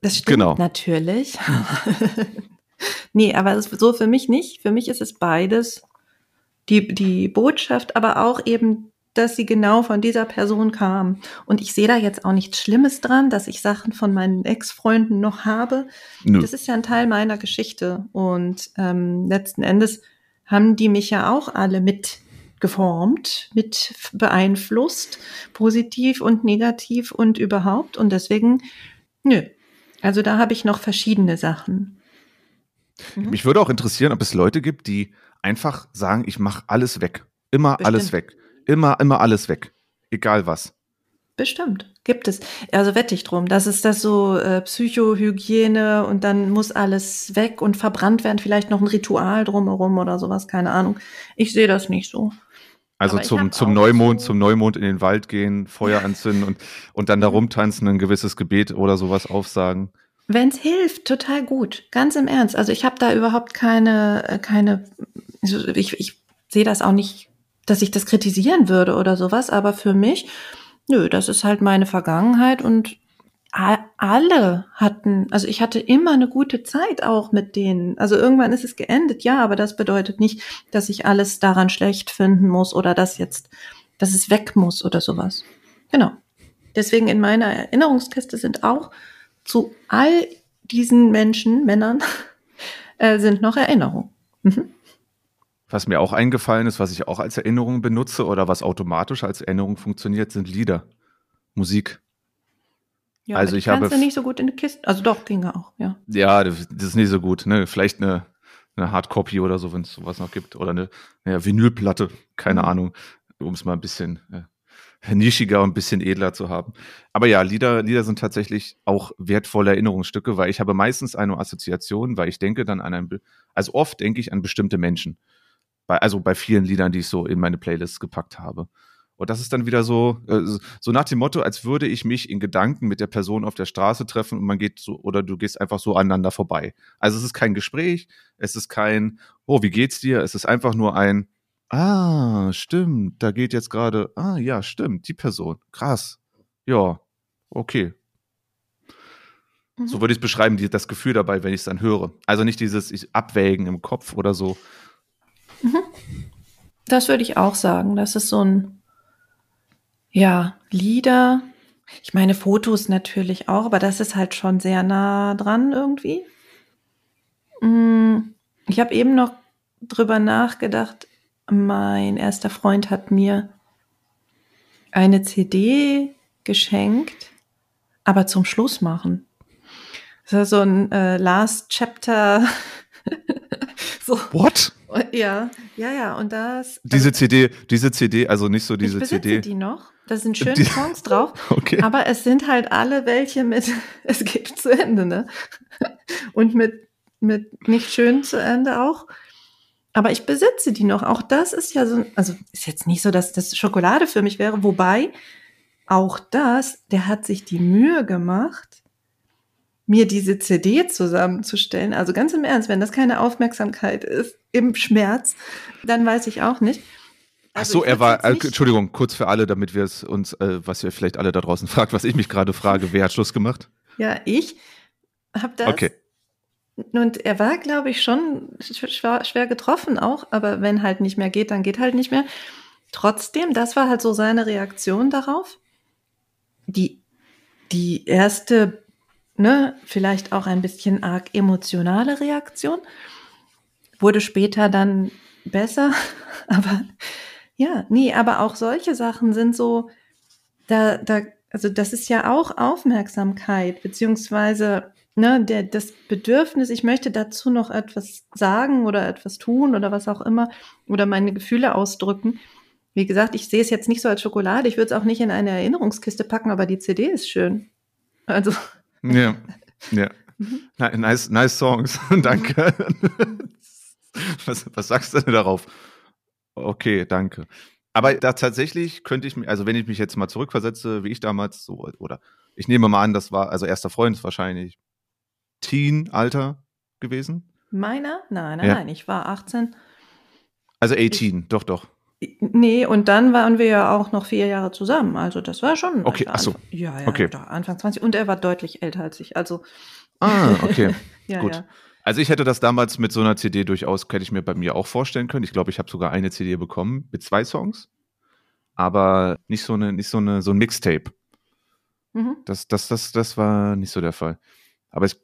das stimmt genau. natürlich. *laughs* nee, aber es ist so für mich nicht. Für mich ist es beides. Die, die Botschaft, aber auch eben dass sie genau von dieser Person kam. Und ich sehe da jetzt auch nichts Schlimmes dran, dass ich Sachen von meinen Ex-Freunden noch habe. Nö. Das ist ja ein Teil meiner Geschichte. Und ähm, letzten Endes haben die mich ja auch alle mit geformt, mit beeinflusst, positiv und negativ und überhaupt. Und deswegen, nö. Also da habe ich noch verschiedene Sachen. Mhm. Mich würde auch interessieren, ob es Leute gibt, die einfach sagen, ich mache alles weg. Immer Bestimmt. alles weg. Immer, immer alles weg. Egal was. Bestimmt. Gibt es. Also wette ich drum. Das ist das so äh, Psychohygiene und dann muss alles weg und verbrannt werden. Vielleicht noch ein Ritual drumherum oder sowas. Keine Ahnung. Ich sehe das nicht so. Also zum, zum Neumond, so zum Neumond in den Wald gehen, Feuer anzünden und, und dann da rumtanzen, ein gewisses Gebet oder sowas aufsagen. Wenn es hilft, total gut. Ganz im Ernst. Also ich habe da überhaupt keine, äh, keine, ich, ich sehe das auch nicht dass ich das kritisieren würde oder sowas, aber für mich, nö, das ist halt meine Vergangenheit und alle hatten, also ich hatte immer eine gute Zeit auch mit denen. Also irgendwann ist es geendet, ja, aber das bedeutet nicht, dass ich alles daran schlecht finden muss oder dass jetzt, dass es weg muss oder sowas. Genau. Deswegen in meiner Erinnerungskiste sind auch zu all diesen Menschen, Männern, *laughs* äh, sind noch Erinnerungen. Mhm. Was mir auch eingefallen ist, was ich auch als Erinnerung benutze oder was automatisch als Erinnerung funktioniert, sind Lieder, Musik. Ja, also ich habe nicht so gut in die Kiste. Also doch, ginge auch, ja. Ja, das ist nicht so gut. Ne? Vielleicht eine, eine Hardcopy oder so, wenn es sowas noch gibt. Oder eine ja, Vinylplatte, keine mhm. Ahnung, um es mal ein bisschen äh, nischiger und ein bisschen edler zu haben. Aber ja, Lieder, Lieder sind tatsächlich auch wertvolle Erinnerungsstücke, weil ich habe meistens eine Assoziation, weil ich denke dann an ein, also oft denke ich an bestimmte Menschen. Bei, also bei vielen Liedern, die ich so in meine Playlists gepackt habe. Und das ist dann wieder so, äh, so nach dem Motto, als würde ich mich in Gedanken mit der Person auf der Straße treffen und man geht so, oder du gehst einfach so aneinander vorbei. Also es ist kein Gespräch, es ist kein, oh, wie geht's dir? Es ist einfach nur ein, ah, stimmt, da geht jetzt gerade, ah, ja, stimmt, die Person, krass. Ja, okay. Mhm. So würde ich es beschreiben, die, das Gefühl dabei, wenn ich es dann höre. Also nicht dieses Abwägen im Kopf oder so. Das würde ich auch sagen. Das ist so ein, ja, Lieder. Ich meine, Fotos natürlich auch, aber das ist halt schon sehr nah dran irgendwie. Mm, ich habe eben noch drüber nachgedacht. Mein erster Freund hat mir eine CD geschenkt, aber zum Schluss machen. Das ist so ein äh, Last Chapter. *laughs* *laughs* so. What? Ja, ja, ja. Und das. Diese also, CD, diese CD, also nicht so diese ich CD. die noch. Da sind schöne die, Songs drauf. *laughs* Okay. Aber es sind halt alle welche mit, *laughs* es geht zu Ende, ne? Und mit, mit nicht schön zu Ende auch. Aber ich besitze die noch. Auch das ist ja so, also ist jetzt nicht so, dass das Schokolade für mich wäre. Wobei, auch das, der hat sich die Mühe gemacht, mir diese CD zusammenzustellen. Also ganz im Ernst, wenn das keine Aufmerksamkeit ist im Schmerz, dann weiß ich auch nicht. Also Ach so, er war, äh, Entschuldigung, kurz für alle, damit wir es uns, äh, was ihr vielleicht alle da draußen *laughs* fragt, was ich mich gerade frage, wer hat Schluss gemacht? Ja, ich habe das. Okay. Und er war, glaube ich, schon schwer, schwer getroffen auch, aber wenn halt nicht mehr geht, dann geht halt nicht mehr. Trotzdem, das war halt so seine Reaktion darauf. Die, die erste ne, vielleicht auch ein bisschen arg emotionale Reaktion. Wurde später dann besser, *laughs* aber ja, nee, aber auch solche Sachen sind so, da, da, also das ist ja auch Aufmerksamkeit, beziehungsweise ne, der, das Bedürfnis, ich möchte dazu noch etwas sagen oder etwas tun oder was auch immer oder meine Gefühle ausdrücken. Wie gesagt, ich sehe es jetzt nicht so als Schokolade, ich würde es auch nicht in eine Erinnerungskiste packen, aber die CD ist schön. Also ja, *laughs* ja. Mhm. Nice, nice Songs. *laughs* danke. *laughs* was, was sagst du denn darauf? Okay, danke. Aber da tatsächlich könnte ich mir, also wenn ich mich jetzt mal zurückversetze, wie ich damals so, oder ich nehme mal an, das war, also erster Freund ist wahrscheinlich Teen-Alter gewesen. Meiner? Nein, nein, ja. nein, ich war 18. Also 18, ich, doch, doch. Nee, und dann waren wir ja auch noch vier Jahre zusammen. Also das war schon. Okay, ach so. Ja, ja, okay. Anfang 20. Und er war deutlich älter als ich. Also. Ah, okay. *laughs* ja, Gut. Ja. Also ich hätte das damals mit so einer CD durchaus, könnte ich mir bei mir auch vorstellen können. Ich glaube, ich habe sogar eine CD bekommen mit zwei Songs. Aber nicht so eine, nicht so eine, so ein Mixtape. Mhm. Das, das, das, das war nicht so der Fall. Aber es,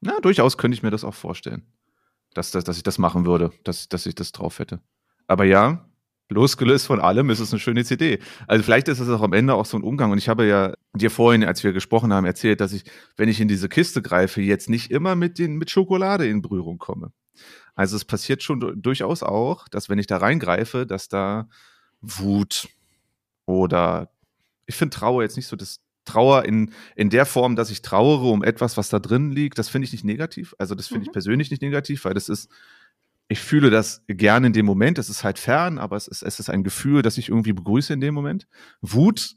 na, durchaus könnte ich mir das auch vorstellen. Dass, dass, dass ich das machen würde, dass, dass ich das drauf hätte. Aber ja, losgelöst von allem ist es eine schöne CD. Also vielleicht ist es auch am Ende auch so ein Umgang. Und ich habe ja dir vorhin, als wir gesprochen haben, erzählt, dass ich, wenn ich in diese Kiste greife, jetzt nicht immer mit den, mit Schokolade in Berührung komme. Also es passiert schon durchaus auch, dass wenn ich da reingreife, dass da Wut oder ich finde Trauer jetzt nicht so das Trauer in, in der Form, dass ich trauere um etwas, was da drin liegt, das finde ich nicht negativ. Also das finde mhm. ich persönlich nicht negativ, weil das ist ich fühle das gerne in dem Moment. Es ist halt fern, aber es ist, es ist ein Gefühl, das ich irgendwie begrüße in dem Moment. Wut,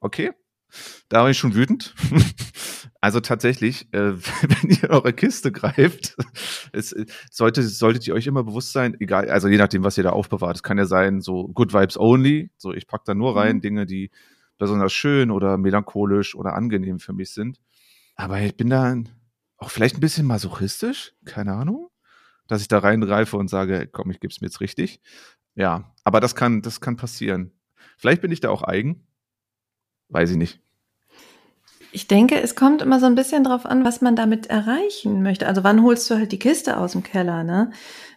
okay. Da war ich schon wütend. *laughs* also tatsächlich, äh, *laughs* wenn ihr eure Kiste greift, *laughs* es, sollte, solltet ihr euch immer bewusst sein, egal, also je nachdem, was ihr da aufbewahrt. Es kann ja sein, so Good Vibes Only. So, ich pack da nur rein mhm. Dinge, die besonders schön oder melancholisch oder angenehm für mich sind. Aber ich bin da auch vielleicht ein bisschen masochistisch, keine Ahnung dass ich da reingreife und sage, komm, ich gebe es mir jetzt richtig. Ja, aber das kann, das kann passieren. Vielleicht bin ich da auch eigen. Weiß ich nicht. Ich denke, es kommt immer so ein bisschen drauf an, was man damit erreichen möchte. Also wann holst du halt die Kiste aus dem Keller, ne?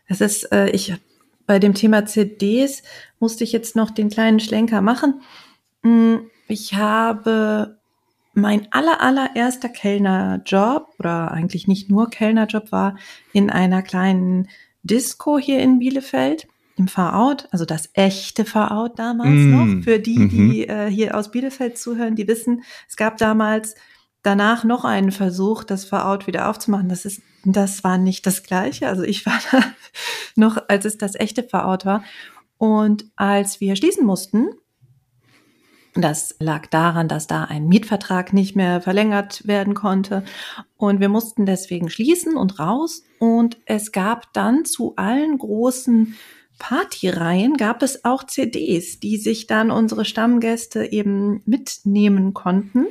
Das ist, äh, ich bei dem Thema CDs musste ich jetzt noch den kleinen Schlenker machen. Hm, ich habe mein aller, allererster Kellnerjob oder eigentlich nicht nur Kellnerjob war in einer kleinen Disco hier in Bielefeld im Far-Out, also das echte Far-Out damals mm. noch. Für die, mhm. die äh, hier aus Bielefeld zuhören, die wissen, es gab damals danach noch einen Versuch, das Far-Out wieder aufzumachen. Das ist, das war nicht das Gleiche. Also ich war da *laughs* noch, als es das echte Far-Out war. Und als wir schließen mussten, Das lag daran, dass da ein Mietvertrag nicht mehr verlängert werden konnte. Und wir mussten deswegen schließen und raus. Und es gab dann zu allen großen Partyreihen gab es auch CDs, die sich dann unsere Stammgäste eben mitnehmen konnten.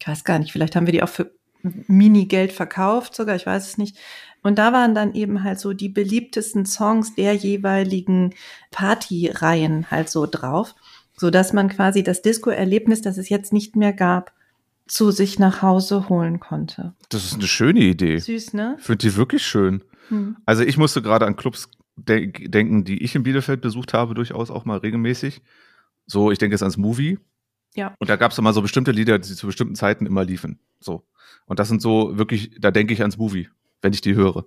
Ich weiß gar nicht, vielleicht haben wir die auch für Minigeld verkauft sogar, ich weiß es nicht. Und da waren dann eben halt so die beliebtesten Songs der jeweiligen Partyreihen halt so drauf so dass man quasi das Disco-Erlebnis, das es jetzt nicht mehr gab, zu sich nach Hause holen konnte. Das ist eine schöne Idee. Süß, ne? Finde die wirklich schön. Hm. Also ich musste gerade an Clubs de denken, die ich in Bielefeld besucht habe, durchaus auch mal regelmäßig. So, ich denke jetzt ans Movie. Ja. Und da gab es immer so bestimmte Lieder, die zu bestimmten Zeiten immer liefen. So. Und das sind so wirklich, da denke ich ans Movie, wenn ich die höre.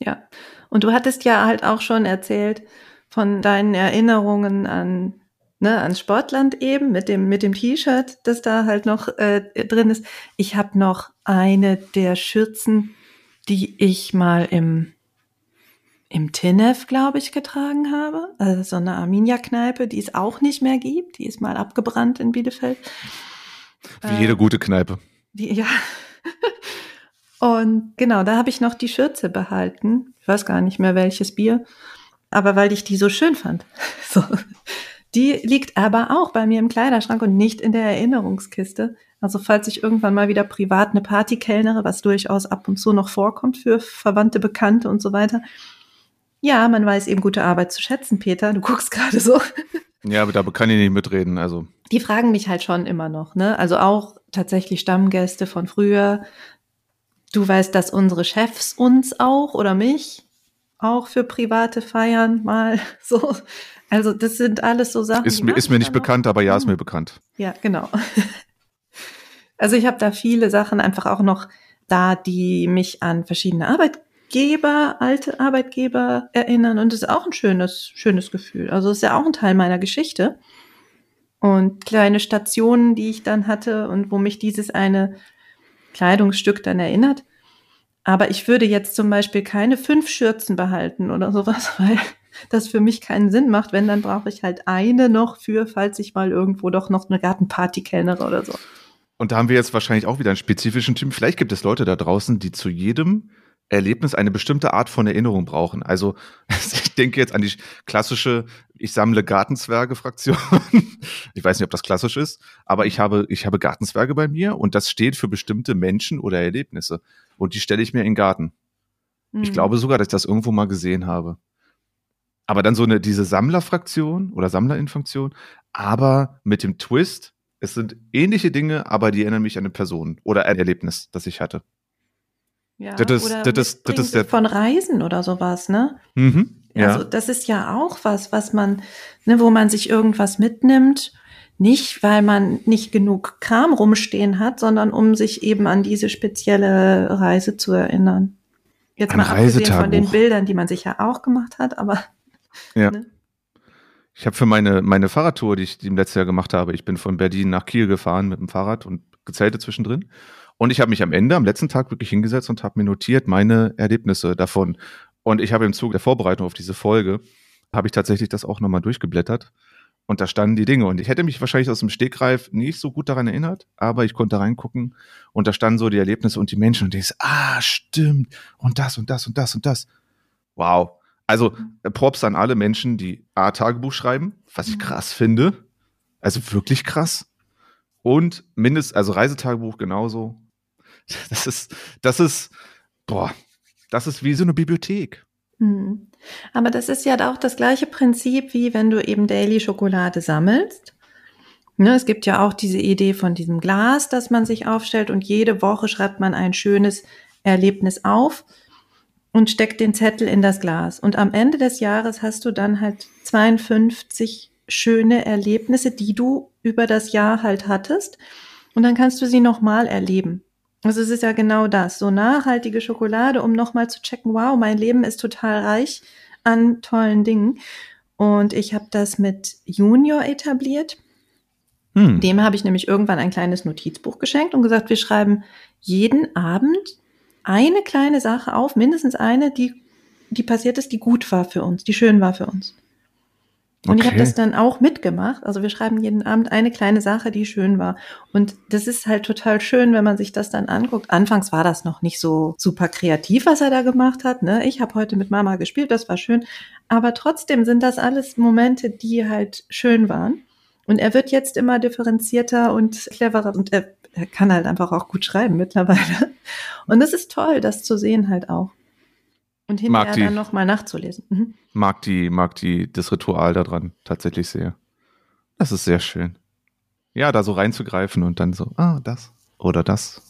Ja. Und du hattest ja halt auch schon erzählt, von deinen Erinnerungen an ne, ans Sportland eben mit dem mit dem T-Shirt, das da halt noch äh, drin ist. Ich habe noch eine der Schürzen, die ich mal im im Tinef, glaube ich, getragen habe. Also so eine Arminia-Kneipe, die es auch nicht mehr gibt. Die ist mal abgebrannt in Bielefeld. Wie äh, jede gute Kneipe. Die, ja. Und genau, da habe ich noch die Schürze behalten. Ich weiß gar nicht mehr welches Bier aber weil ich die so schön fand. *laughs* So. Die liegt aber auch bei mir im Kleiderschrank und nicht in der Erinnerungskiste. Also falls ich irgendwann mal wieder privat eine Party kellnere, was durchaus ab und zu noch vorkommt für Verwandte, Bekannte und so weiter. Ja, man weiß eben gute Arbeit zu schätzen, Peter. Du guckst gerade so. Ja, aber da kann ich nicht mitreden. Also die fragen mich halt schon immer noch. Ne? Also auch tatsächlich Stammgäste von früher. Du weißt, dass unsere Chefs uns auch oder mich auch für private Feiern mal *laughs* so. Also das sind alles so Sachen. Ist, mir, ist mir nicht bekannt, aber ja, ist hm. mir bekannt. Ja, genau. *laughs* Also ich habe da viele Sachen einfach auch noch da, die mich an verschiedene Arbeitgeber, alte Arbeitgeber erinnern und das ist auch ein schönes, schönes Gefühl. Also ist ja auch ein Teil meiner Geschichte. Und kleine Stationen, die ich dann hatte und wo mich dieses eine Kleidungsstück dann erinnert. Aber ich würde jetzt zum Beispiel keine fünf Schürzen behalten oder sowas, *laughs* weil das für mich keinen Sinn macht. Wenn, dann brauche ich halt eine noch für, falls ich mal irgendwo doch noch eine Gartenparty kellnere oder so. Und da haben wir jetzt wahrscheinlich auch wieder einen spezifischen Typ. Vielleicht gibt es Leute da draußen, die zu jedem Erlebnis eine bestimmte Art von Erinnerung brauchen. Also *laughs* ich denke jetzt an die klassische, ich sammle Gartenzwerge-Fraktion. *laughs* ich weiß nicht, ob das klassisch ist, aber ich habe, ich habe Gartenzwerge bei mir und das steht für bestimmte Menschen oder Erlebnisse. Und die stelle ich mir in den Garten. Mhm. Ich glaube sogar, dass ich das irgendwo mal gesehen habe. Aber dann so eine, diese Sammlerfraktion oder Sammlerinfunktion, aber mit dem Twist, es sind ähnliche Dinge, aber die erinnern mich an eine Person oder ein Erlebnis, das ich hatte. Ja, das ist, oder das ist, das ist der von Reisen oder sowas, ne? Mhm, ja. Also das ist ja auch was, was man, ne, wo man sich irgendwas mitnimmt, nicht weil man nicht genug Kram rumstehen hat, sondern um sich eben an diese spezielle Reise zu erinnern. Jetzt Ein mal abgesehen von den Bildern, die man sich ja auch gemacht hat, aber ja. Ne? Ich habe für meine, meine Fahrradtour, die ich im letzten Jahr gemacht habe, ich bin von Berlin nach Kiel gefahren mit dem Fahrrad und gezeltet zwischendrin. Und ich habe mich am Ende, am letzten Tag wirklich hingesetzt und habe mir notiert meine Erlebnisse davon. Und ich habe im Zuge der Vorbereitung auf diese Folge, habe ich tatsächlich das auch nochmal durchgeblättert. Und da standen die Dinge. Und ich hätte mich wahrscheinlich aus dem Stegreif nicht so gut daran erinnert, aber ich konnte reingucken und da standen so die Erlebnisse und die Menschen und ich so, ah, stimmt. Und das und das und das und das. Wow. Also äh, Props an alle Menschen, die A, Tagebuch schreiben, was ich mhm. krass finde. Also wirklich krass. Und mindest, also Reisetagebuch genauso. *laughs* Das ist, das ist, boah, das ist wie so eine Bibliothek. Hm. Aber das ist ja auch das gleiche Prinzip, wie wenn du eben Daily Schokolade sammelst. Ne, es gibt ja auch diese Idee von diesem Glas, das man sich aufstellt und jede Woche schreibt man ein schönes Erlebnis auf und steckt den Zettel in das Glas. Und am Ende des Jahres hast du dann halt 52 schöne Erlebnisse, die du über das Jahr halt hattest. Und dann kannst du sie nochmal erleben. Also es ist ja genau das, so nachhaltige Schokolade, um nochmal zu checken, wow, mein Leben ist total reich an tollen Dingen. Und ich habe das mit Junior etabliert. Hm. Dem habe ich nämlich irgendwann ein kleines Notizbuch geschenkt und gesagt, wir schreiben jeden Abend eine kleine Sache auf, mindestens eine, die, die passiert ist, die gut war für uns, die schön war für uns. Und okay. ich habe das dann auch mitgemacht. Also wir schreiben jeden Abend eine kleine Sache, die schön war. Und das ist halt total schön, wenn man sich das dann anguckt. Anfangs war das noch nicht so super kreativ, was er da gemacht hat. Ne? Ich habe heute mit Mama gespielt, das war schön. Aber trotzdem sind das alles Momente, die halt schön waren. Und er wird jetzt immer differenzierter und cleverer und er, er kann halt einfach auch gut schreiben mittlerweile. Und es ist toll, das zu sehen halt auch. Und hinterher die, dann nochmal nachzulesen. Mhm. Mag die, mag die, das Ritual daran tatsächlich sehr. Das ist sehr schön. Ja, da so reinzugreifen und dann so, ah, das oder das.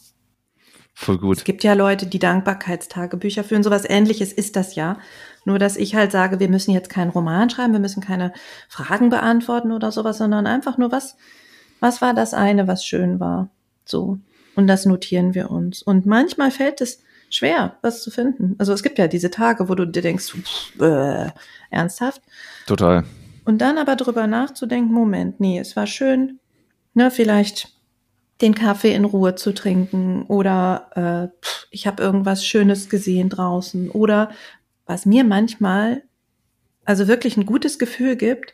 Voll gut. Es gibt ja Leute, die Dankbarkeitstagebücher führen. Sowas ähnliches ist das ja. Nur, dass ich halt sage, wir müssen jetzt keinen Roman schreiben, wir müssen keine Fragen beantworten oder sowas, sondern einfach nur was, was war das eine, was schön war. So. Und das notieren wir uns. Und manchmal fällt es schwer, was zu finden. Also es gibt ja diese Tage, wo du dir denkst, pff, äh, ernsthaft. Total. Und dann aber drüber nachzudenken, Moment, nee, es war schön, ne, vielleicht den Kaffee in Ruhe zu trinken oder äh, pff, ich habe irgendwas Schönes gesehen draußen oder was mir manchmal also wirklich ein gutes Gefühl gibt,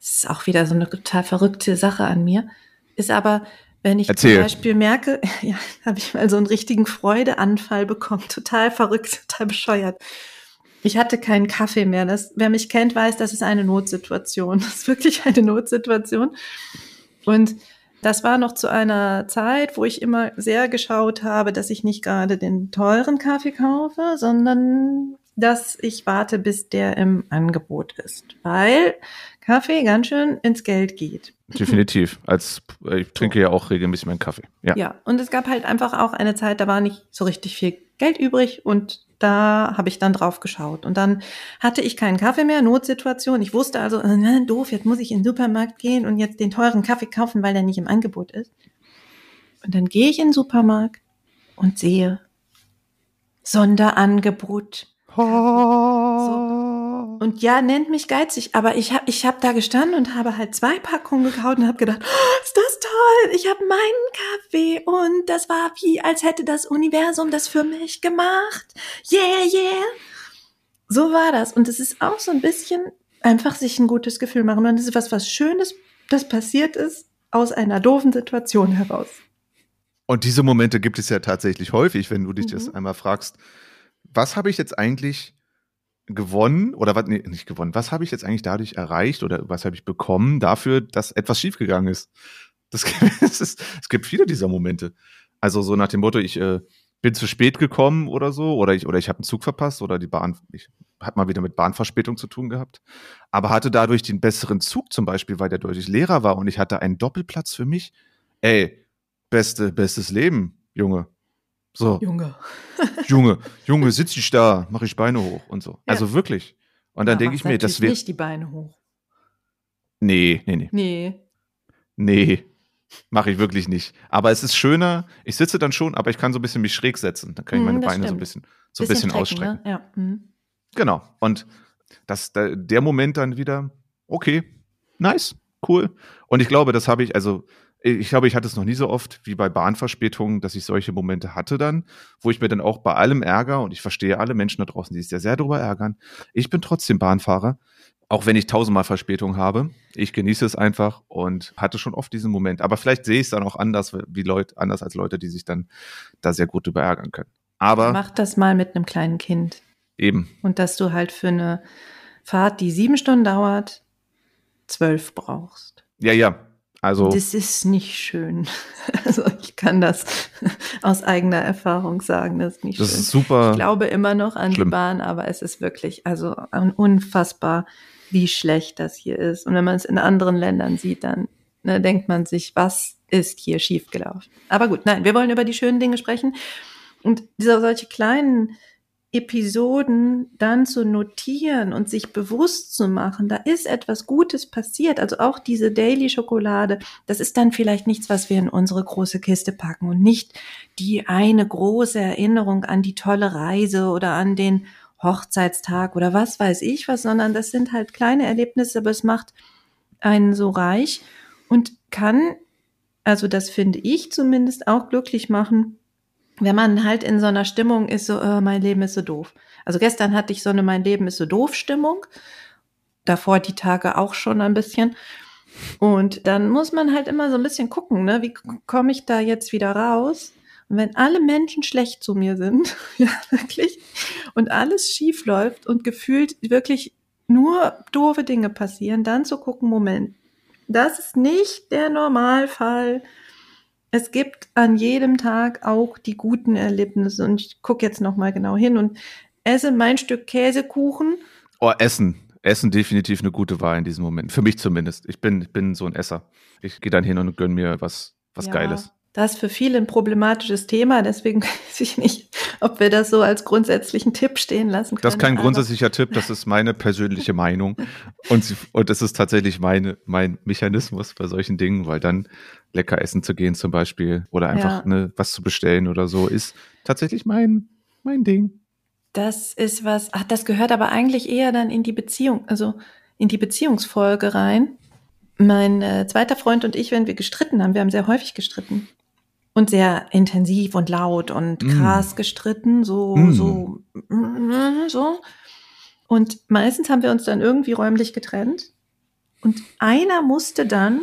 ist auch wieder so eine total verrückte Sache an mir, ist aber, wenn ich Erzähl. zum Beispiel merke, *laughs* ja, habe ich mal so einen richtigen Freudeanfall bekommen, *laughs* total verrückt, total bescheuert. Ich hatte keinen Kaffee mehr. Das, wer mich kennt, weiß, das ist eine Notsituation. *laughs* Das ist wirklich eine Notsituation. Und das war noch zu einer Zeit, wo ich immer sehr geschaut habe, dass ich nicht gerade den teuren Kaffee kaufe, sondern dass ich warte, bis der im Angebot ist. Weil Kaffee ganz schön ins Geld geht. Definitiv. Als ich trinke ja auch regelmäßig meinen Kaffee. Ja. ja, und es gab halt einfach auch eine Zeit, da war nicht so richtig viel Geld übrig und da habe ich dann drauf geschaut. Und dann hatte ich keinen Kaffee mehr, Notsituation. Ich wusste also, äh, doof, jetzt muss ich in den Supermarkt gehen und jetzt den teuren Kaffee kaufen, weil der nicht im Angebot ist. Und dann gehe ich in den Supermarkt und sehe Sonderangebot. So. Und ja, nennt mich geizig, aber ich habe ich hab da gestanden und habe halt zwei Packungen gekauft und habe gedacht, oh, ist das toll, ich habe meinen Kaffee und das war wie, als hätte das Universum das für mich gemacht. Yeah, yeah. So war das. Und es ist auch so ein bisschen einfach sich ein gutes Gefühl machen. Und es ist was, was Schönes, das passiert ist aus einer doofen Situation heraus. Und diese Momente gibt es ja tatsächlich häufig, wenn du dich mhm. das einmal fragst, was habe ich jetzt eigentlich gewonnen oder was, nee, nicht gewonnen, was habe ich jetzt eigentlich dadurch erreicht oder was habe ich bekommen dafür, dass etwas schiefgegangen ist? Das, *laughs* das ist, es gibt viele dieser Momente. Also so nach dem Motto, ich äh, bin zu spät gekommen oder so, oder ich, oder ich habe einen Zug verpasst oder die Bahn, ich hat mal wieder mit Bahnverspätung zu tun gehabt, aber hatte dadurch den besseren Zug zum Beispiel, weil der deutlich leerer war und ich hatte einen Doppelplatz für mich. Ey, beste, bestes Leben, Junge. So. Junge. *laughs* Junge, Junge, sitze ich da, mache ich Beine hoch und so. Ja. Also wirklich. Und dann ja, denke ich mir, das wird. nicht die Beine hoch. Nee, nee, nee. Nee. Nee. Mache ich wirklich nicht. Aber es ist schöner. Ich sitze dann schon, aber ich kann so ein bisschen mich schräg setzen. Dann kann ich mhm, meine Beine stimmt. so ein bisschen, so ein bisschen, bisschen ausstrecken. Ne? Ja. Mhm. Genau. Und das, der Moment dann wieder, okay, nice, cool. Und ich glaube, das habe ich, also ich glaube, ich hatte es noch nie so oft wie bei Bahnverspätungen, dass ich solche Momente hatte dann, wo ich mir dann auch bei allem ärger und ich verstehe alle Menschen da draußen, die sich sehr, sehr darüber ärgern. Ich bin trotzdem Bahnfahrer, auch wenn ich tausendmal Verspätung habe. Ich genieße es einfach und hatte schon oft diesen Moment. Aber vielleicht sehe ich es dann auch anders, wie Leute, anders als Leute, die sich dann da sehr gut drüber ärgern können. Aber. Mach das mal mit einem kleinen Kind. Eben. Und dass du halt für eine Fahrt, die sieben Stunden dauert, zwölf brauchst. Ja, ja, also das ist nicht schön. *laughs* Also ich kann das *laughs* aus eigener Erfahrung sagen, das ist nicht das schön. Ist super. Ich glaube immer noch an schlimm. die Bahn, aber es ist wirklich also unfassbar, wie schlecht das hier ist. Und wenn man es in anderen Ländern sieht, dann ne, denkt man sich, was ist hier schiefgelaufen? Aber gut, nein, wir wollen über die schönen Dinge sprechen. Und diese solche kleinen Episoden dann zu notieren und sich bewusst zu machen, da ist etwas Gutes passiert. Also auch diese Daily Schokolade, das ist dann vielleicht nichts, was wir in unsere große Kiste packen und nicht die eine große Erinnerung an die tolle Reise oder an den Hochzeitstag oder was weiß ich was, sondern das sind halt kleine Erlebnisse, aber es macht einen so reich und kann, also das finde ich zumindest auch glücklich machen, wenn man halt in so einer Stimmung ist, so, äh, mein Leben ist so doof. Also gestern hatte ich so eine Mein Leben ist so doof Stimmung. davor die Tage auch schon ein bisschen. Und dann muss man halt immer so ein bisschen gucken, ne? wie komme ich da jetzt wieder raus? Und wenn alle Menschen schlecht zu mir sind, *laughs* ja, wirklich, und alles schief läuft und gefühlt wirklich nur doofe Dinge passieren, dann zu gucken, Moment, das ist nicht der Normalfall. Es gibt an jedem Tag auch die guten Erlebnisse und ich gucke jetzt nochmal genau hin und esse mein Stück Käsekuchen. Oh, Essen. Essen definitiv eine gute Wahl in diesem Moment. Für mich zumindest. Ich bin, bin so ein Esser. Ich gehe dann hin und gönne mir was, was ja, Geiles. Das ist für viele ein problematisches Thema, deswegen *laughs* weiß ich nicht, ob wir das so als grundsätzlichen Tipp stehen lassen können. Das ist kein grundsätzlicher Tipp, das ist meine persönliche Meinung. *laughs* Und, und das ist tatsächlich meine, mein Mechanismus bei solchen Dingen, weil dann lecker essen zu gehen zum Beispiel oder einfach ja. ne, was zu bestellen oder so, ist tatsächlich mein, mein Ding. Das ist was, ach, das gehört aber eigentlich eher dann in die Beziehung, also in die Beziehungsfolge rein. Mein äh, zweiter Freund und ich, wenn wir gestritten haben, wir haben sehr häufig gestritten und sehr intensiv und laut und mm. krass gestritten, so, mm. so, mm, so. Und meistens haben wir uns dann irgendwie räumlich getrennt. Und einer musste dann,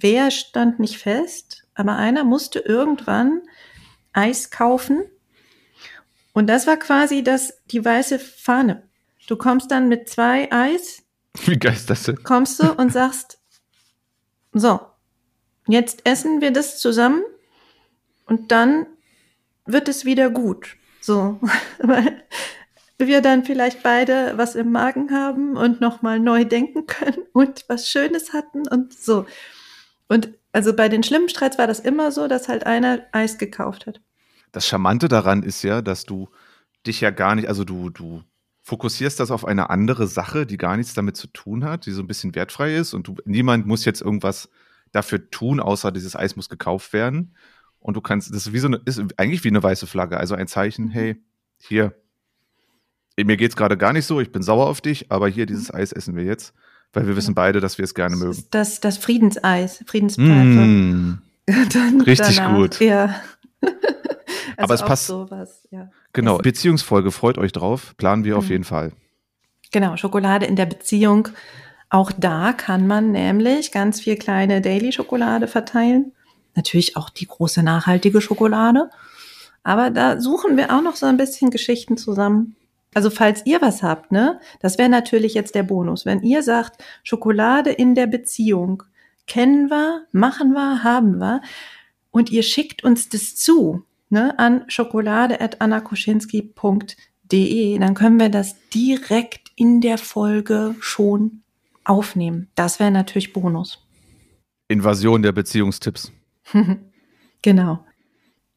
wer stand nicht fest, aber einer musste irgendwann Eis kaufen und das war quasi das, die weiße Fahne. Du kommst dann mit zwei Eis. *laughs* Wie geil ist das denn? Kommst du und sagst, so, jetzt essen wir das zusammen und dann wird es wieder gut. So, *laughs* weil wir dann vielleicht beide was im Magen haben und nochmal neu denken können und was Schönes hatten und so. Und also bei den schlimmen Streits war das immer so, dass halt einer Eis gekauft hat. Das Charmante daran ist ja, dass du dich ja gar nicht, also du, du fokussierst das auf eine andere Sache, die gar nichts damit zu tun hat, die so ein bisschen wertfrei ist. Und du, niemand muss jetzt irgendwas dafür tun, außer dieses Eis muss gekauft werden. Und du kannst, das ist wie so eine, ist eigentlich wie eine weiße Flagge, also ein Zeichen, mhm. hey, hier, mir geht's gerade gar nicht so, ich bin sauer auf dich, aber hier dieses Eis essen wir jetzt, weil wir wissen beide, dass wir es gerne mögen. Das, das Friedenseis, Friedenspfeife. Mm, *laughs* richtig danach, gut. Ja. *laughs* Also Aber es passt. Sowas, ja. Genau, Beziehungsfolge, freut euch drauf. Planen wir mhm. auf jeden Fall. Genau, Schokolade in der Beziehung. Auch da kann man nämlich ganz viel kleine Daily-Schokolade verteilen. Natürlich auch die große nachhaltige Schokolade. Aber da suchen wir auch noch so ein bisschen Geschichten zusammen. Also falls ihr was habt, ne, das wäre natürlich jetzt der Bonus. Wenn ihr sagt, Schokolade in der Beziehung, kennen wir, machen wir, haben wir, und ihr schickt uns das zu, ne, an schokolade.annakoschinski.de, dann können wir das direkt in der Folge schon aufnehmen. Das wäre natürlich Bonus. Invasion der Beziehungstipps. *laughs* genau.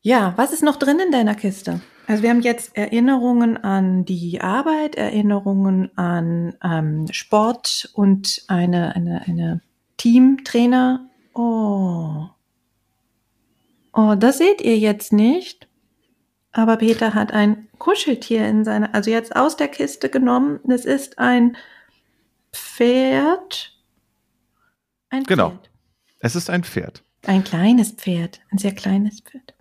Ja, was ist noch drin in deiner Kiste? Also wir haben jetzt Erinnerungen an die Arbeit, Erinnerungen an ähm, Sport und eine, eine, eine Teamtrainer. Oh, Oh, das seht ihr jetzt nicht. Aber Peter hat ein Kuscheltier in seiner, also jetzt aus der Kiste genommen. Das ist ein Pferd. Ein genau. Pferd. Es ist ein Pferd. Ein kleines Pferd. Ein sehr kleines Pferd.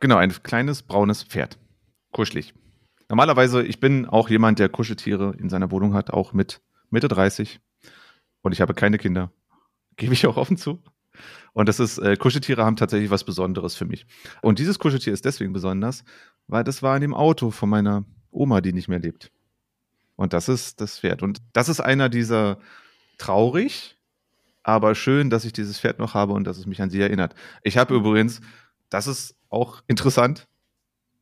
Genau, ein kleines braunes Pferd. Kuschelig. Normalerweise, ich bin auch jemand, der Kuscheltiere in seiner Wohnung hat, auch mit Mitte 30. Und ich habe keine Kinder. Gebe ich auch offen zu. Und das ist, äh, Kuscheltiere haben tatsächlich was Besonderes für mich. Und dieses Kuscheltier ist deswegen besonders, weil das war in dem Auto von meiner Oma, die nicht mehr lebt. Und das ist das Pferd. Und das ist einer dieser traurig, aber schön, dass ich dieses Pferd noch habe und dass es mich an sie erinnert. Ich habe übrigens, das ist auch interessant,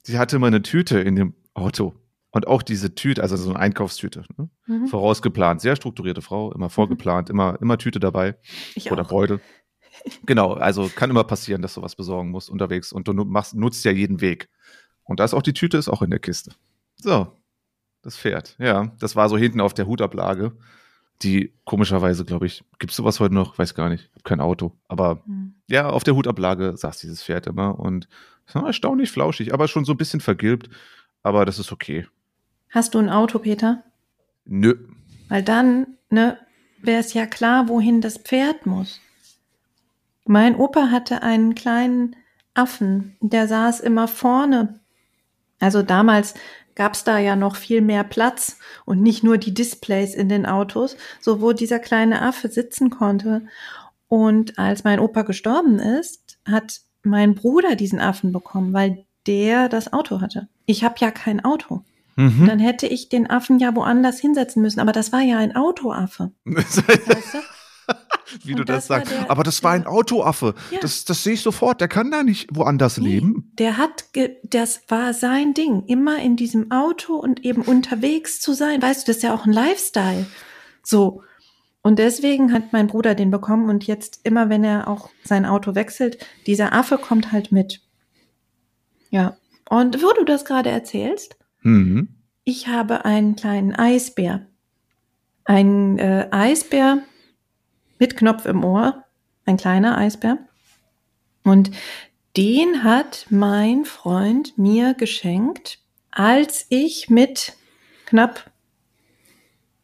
sie hatte immer eine Tüte in dem Auto. Und auch diese Tüte, also so eine Einkaufstüte, ne? mhm. vorausgeplant, sehr strukturierte Frau, immer vorgeplant, mhm. immer, immer Tüte dabei ich oder auch. Beutel. *laughs* Genau, also kann immer passieren, dass du was besorgen musst unterwegs und du machst, nutzt ja jeden Weg. Und da ist auch die Tüte, ist auch in der Kiste. So, das Pferd. Ja, das war so hinten auf der Hutablage. Die komischerweise, glaube ich, gibt es sowas heute noch? Weiß gar nicht. Hab kein Auto. Aber mhm. ja, auf der Hutablage saß dieses Pferd immer und erstaunlich flauschig, aber schon so ein bisschen vergilbt. Aber das ist okay. Hast du ein Auto, Peter? Nö. Weil dann, ne, wäre es ja klar, wohin das Pferd muss. Mein Opa hatte einen kleinen Affen, der saß immer vorne. Also damals gab es da ja noch viel mehr Platz und nicht nur die Displays in den Autos, so wo dieser kleine Affe sitzen konnte. Und als mein Opa gestorben ist, hat mein Bruder diesen Affen bekommen, weil der das Auto hatte. Ich habe ja kein Auto. Mhm. Dann hätte ich den Affen ja woanders hinsetzen müssen, aber das war ja ein Autoaffe. *laughs* weißt du? Wie und du das, das sagst. Der, aber das war ein Autoaffe. Ja. Das, das sehe ich sofort. Der kann da nicht woanders nee, leben. Der hat, das war sein Ding. Immer in diesem Auto und eben unterwegs zu sein. Weißt du, das ist ja auch ein Lifestyle. So. Und deswegen hat mein Bruder den bekommen und jetzt immer, wenn er auch sein Auto wechselt, dieser Affe kommt halt mit. Ja. Und wo du das gerade erzählst, mhm. ich habe einen kleinen Eisbär. Ein äh, Eisbär mit Knopf im Ohr, ein kleiner Eisbär. Und den hat mein Freund mir geschenkt, als ich mit knapp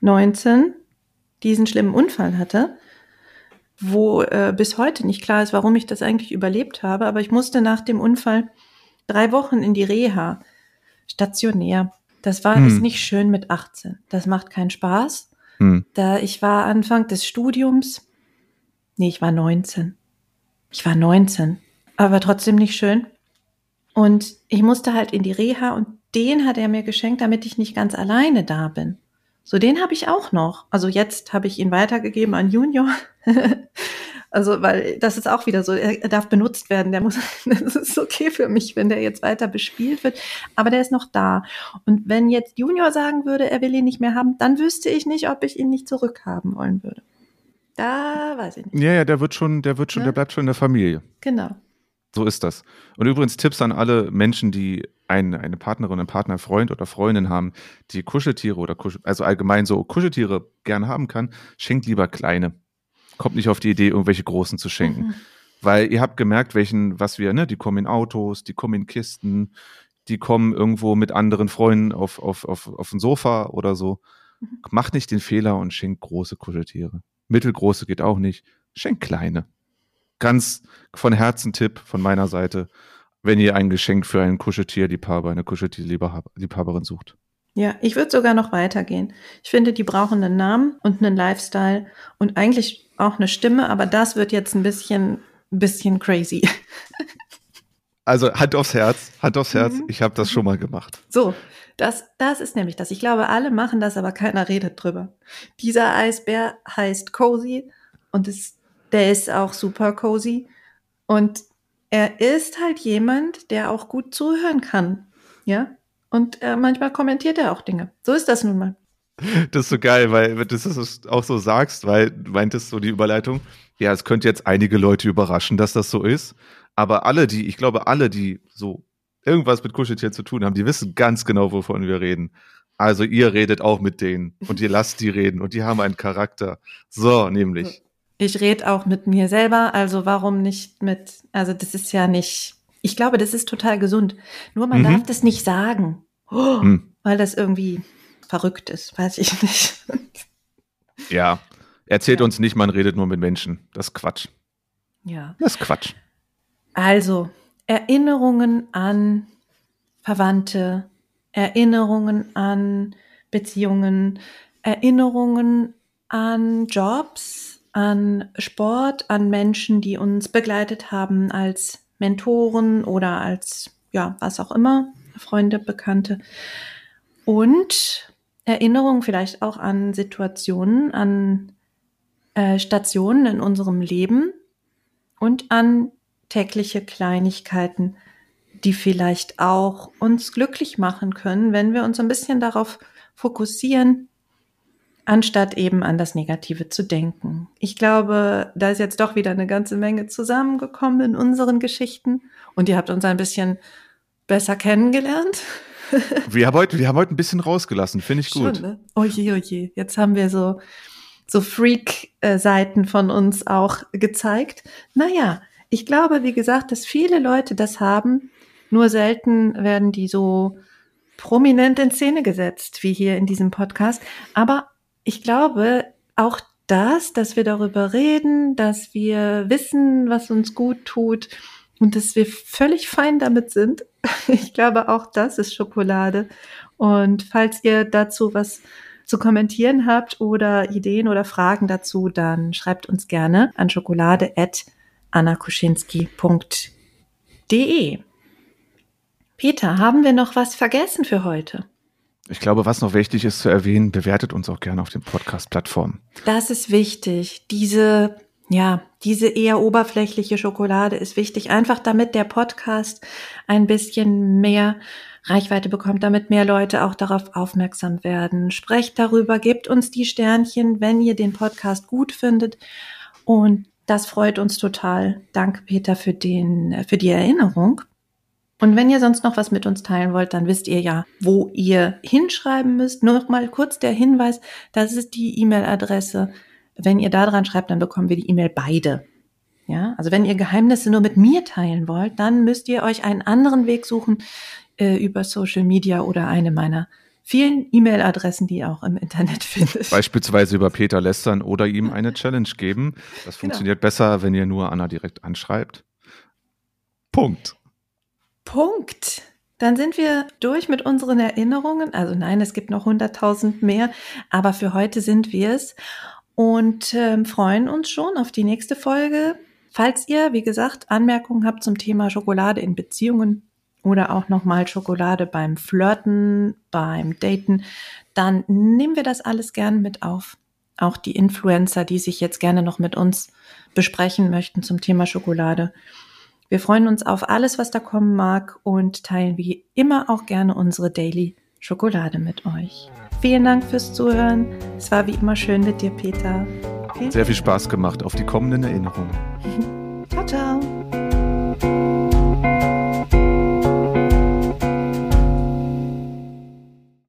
19 diesen schlimmen Unfall hatte, wo äh, bis heute nicht klar ist, warum ich das eigentlich überlebt habe. Aber ich musste nach dem Unfall drei Wochen in die Reha, stationär. Das war hm. ist nicht schön mit 18. Das macht keinen Spaß. Hm. Da ich war Anfang des Studiums, nee, ich war 19. Ich war 19, aber trotzdem nicht schön. Und ich musste halt in die Reha und den hat er mir geschenkt, damit ich nicht ganz alleine da bin. So, den habe ich auch noch. Also jetzt habe ich ihn weitergegeben an Junior. *laughs* also, weil das ist auch wieder so, er darf benutzt werden. Der muss, *laughs* das ist okay für mich, wenn der jetzt weiter bespielt wird. Aber der ist noch da. Und wenn jetzt Junior sagen würde, er will ihn nicht mehr haben, dann wüsste ich nicht, ob ich ihn nicht zurückhaben wollen würde. Da weiß ich nicht. Ja, ja, der wird schon, der wird schon, ja? der bleibt schon in der Familie. Genau. So ist das. Und übrigens Tipps an alle Menschen, die eine, eine Partnerin, einen Partner, Freund oder Freundin haben, die Kuscheltiere oder Kuschel, also allgemein so Kuscheltiere gerne haben kann, schenkt lieber kleine. Kommt nicht auf die Idee, irgendwelche großen zu schenken. Mhm. Weil ihr habt gemerkt, welchen, was wir, ne, die kommen in Autos, die kommen in Kisten, die kommen irgendwo mit anderen Freunden auf, auf, auf, auf ein Sofa oder so. Mhm. Macht nicht den Fehler und schenkt große Kuscheltiere. Mittelgroße geht auch nicht. Schenkt kleine ganz von Herzen Tipp von meiner Seite, wenn ihr ein Geschenk für einen Kuscheltierliebhaber, eine Kuscheltierliebhaberin sucht. Ja, ich würde sogar noch weitergehen. Ich finde, die brauchen einen Namen und einen Lifestyle und eigentlich auch eine Stimme, aber das wird jetzt ein bisschen, bisschen crazy. *laughs* Also Hand aufs Herz, Hand aufs Herz, mhm. ich habe das schon mal gemacht. So, das, das ist nämlich das. Ich glaube, alle machen das, aber keiner redet drüber. Dieser Eisbär heißt Cozy und ist der ist auch super cozy. Und er ist halt jemand, der auch gut zuhören kann. Ja. Und äh, manchmal kommentiert er auch Dinge. So ist das nun mal. *laughs* Das ist so geil, weil du das auch so sagst, weil du meintest so die Überleitung. Ja, es könnte jetzt einige Leute überraschen, dass das so ist. Aber alle, die, ich glaube, alle, die so irgendwas mit Kuscheltier zu tun haben, die wissen ganz genau, wovon wir reden. Also ihr redet auch mit denen und ihr lasst die reden und die haben einen Charakter. So, nämlich. Ich rede auch mit mir selber, also warum nicht mit, also das ist ja nicht, ich glaube, das ist total gesund. Nur man mhm. darf das nicht sagen, oh, mhm. weil das irgendwie verrückt ist, weiß ich *laughs* nicht. Ja, erzählt ja. uns nicht, man redet nur mit Menschen. Das ist Quatsch. Ja. Das ist Quatsch. Also, Erinnerungen an Verwandte, Erinnerungen an Beziehungen, Erinnerungen an Jobs, an Sport, an Menschen, die uns begleitet haben als Mentoren oder als, ja, was auch immer, Freunde, Bekannte. Und Erinnerungen vielleicht auch an Situationen, an äh, Stationen in unserem Leben und an tägliche Kleinigkeiten, die vielleicht auch uns glücklich machen können, wenn wir uns ein bisschen darauf fokussieren, anstatt eben an das Negative zu denken. Ich glaube, da ist jetzt doch wieder eine ganze Menge zusammengekommen in unseren Geschichten und ihr habt uns ein bisschen besser kennengelernt. *laughs* wir, haben heute, wir haben heute ein bisschen rausgelassen, finde ich gut. Schon, ne? Oje, oje. Jetzt haben wir so, so Freak-Seiten von uns auch gezeigt. Naja, ich glaube, wie gesagt, dass viele Leute das haben, nur selten werden die so prominent in Szene gesetzt, wie hier in diesem Podcast. Aber ich glaube, auch das, dass wir darüber reden, dass wir wissen, was uns gut tut und dass wir völlig fein damit sind. *laughs* Ich glaube, auch das ist Schokolade. Und falls ihr dazu was zu kommentieren habt oder Ideen oder Fragen dazu, dann schreibt uns gerne an schokolade.annakuschinski.de. Peter, haben wir noch was vergessen für heute? Ich glaube, was noch wichtig ist zu erwähnen, bewertet uns auch gerne auf den Podcast-Plattformen. Das ist wichtig. Diese, ja, diese eher oberflächliche Schokolade ist wichtig, einfach damit der Podcast ein bisschen mehr Reichweite bekommt, damit mehr Leute auch darauf aufmerksam werden. Sprecht darüber, gebt uns die Sternchen, wenn ihr den Podcast gut findet. Und das freut uns total. Danke, Peter, für den, für die Erinnerung. Und wenn ihr sonst noch was mit uns teilen wollt, dann wisst ihr ja, wo ihr hinschreiben müsst. Nur noch mal kurz der Hinweis, das ist die E-Mail-Adresse. Wenn ihr da dran schreibt, dann bekommen wir die E-Mail beide. Ja, also wenn ihr Geheimnisse nur mit mir teilen wollt, dann müsst ihr euch einen anderen Weg suchen äh, über Social Media oder eine meiner vielen E-Mail-Adressen, die ihr auch im Internet *laughs* findet. Beispielsweise über Peter lästern oder ihm *laughs* eine Challenge geben. Das genau. funktioniert genau. besser, wenn ihr nur Anna direkt anschreibt. Punkt. Punkt. Dann sind wir durch mit unseren Erinnerungen. Also nein, es gibt noch 100.000 mehr, aber für heute sind wir es und äh, freuen uns schon auf die nächste Folge. Falls ihr, wie gesagt, Anmerkungen habt zum Thema Schokolade in Beziehungen oder auch nochmal Schokolade beim Flirten, beim Daten, dann nehmen wir das alles gern mit auf. Auch die Influencer, die sich jetzt gerne noch mit uns besprechen möchten zum Thema Schokolade. Wir freuen uns auf alles, was da kommen mag und teilen wie immer auch gerne unsere Daily Schokolade mit euch. Vielen Dank fürs Zuhören. Es war wie immer schön mit dir, Peter. Vielen Sehr viel Spaß gemacht auf die kommenden Erinnerungen. *laughs* ciao, ciao.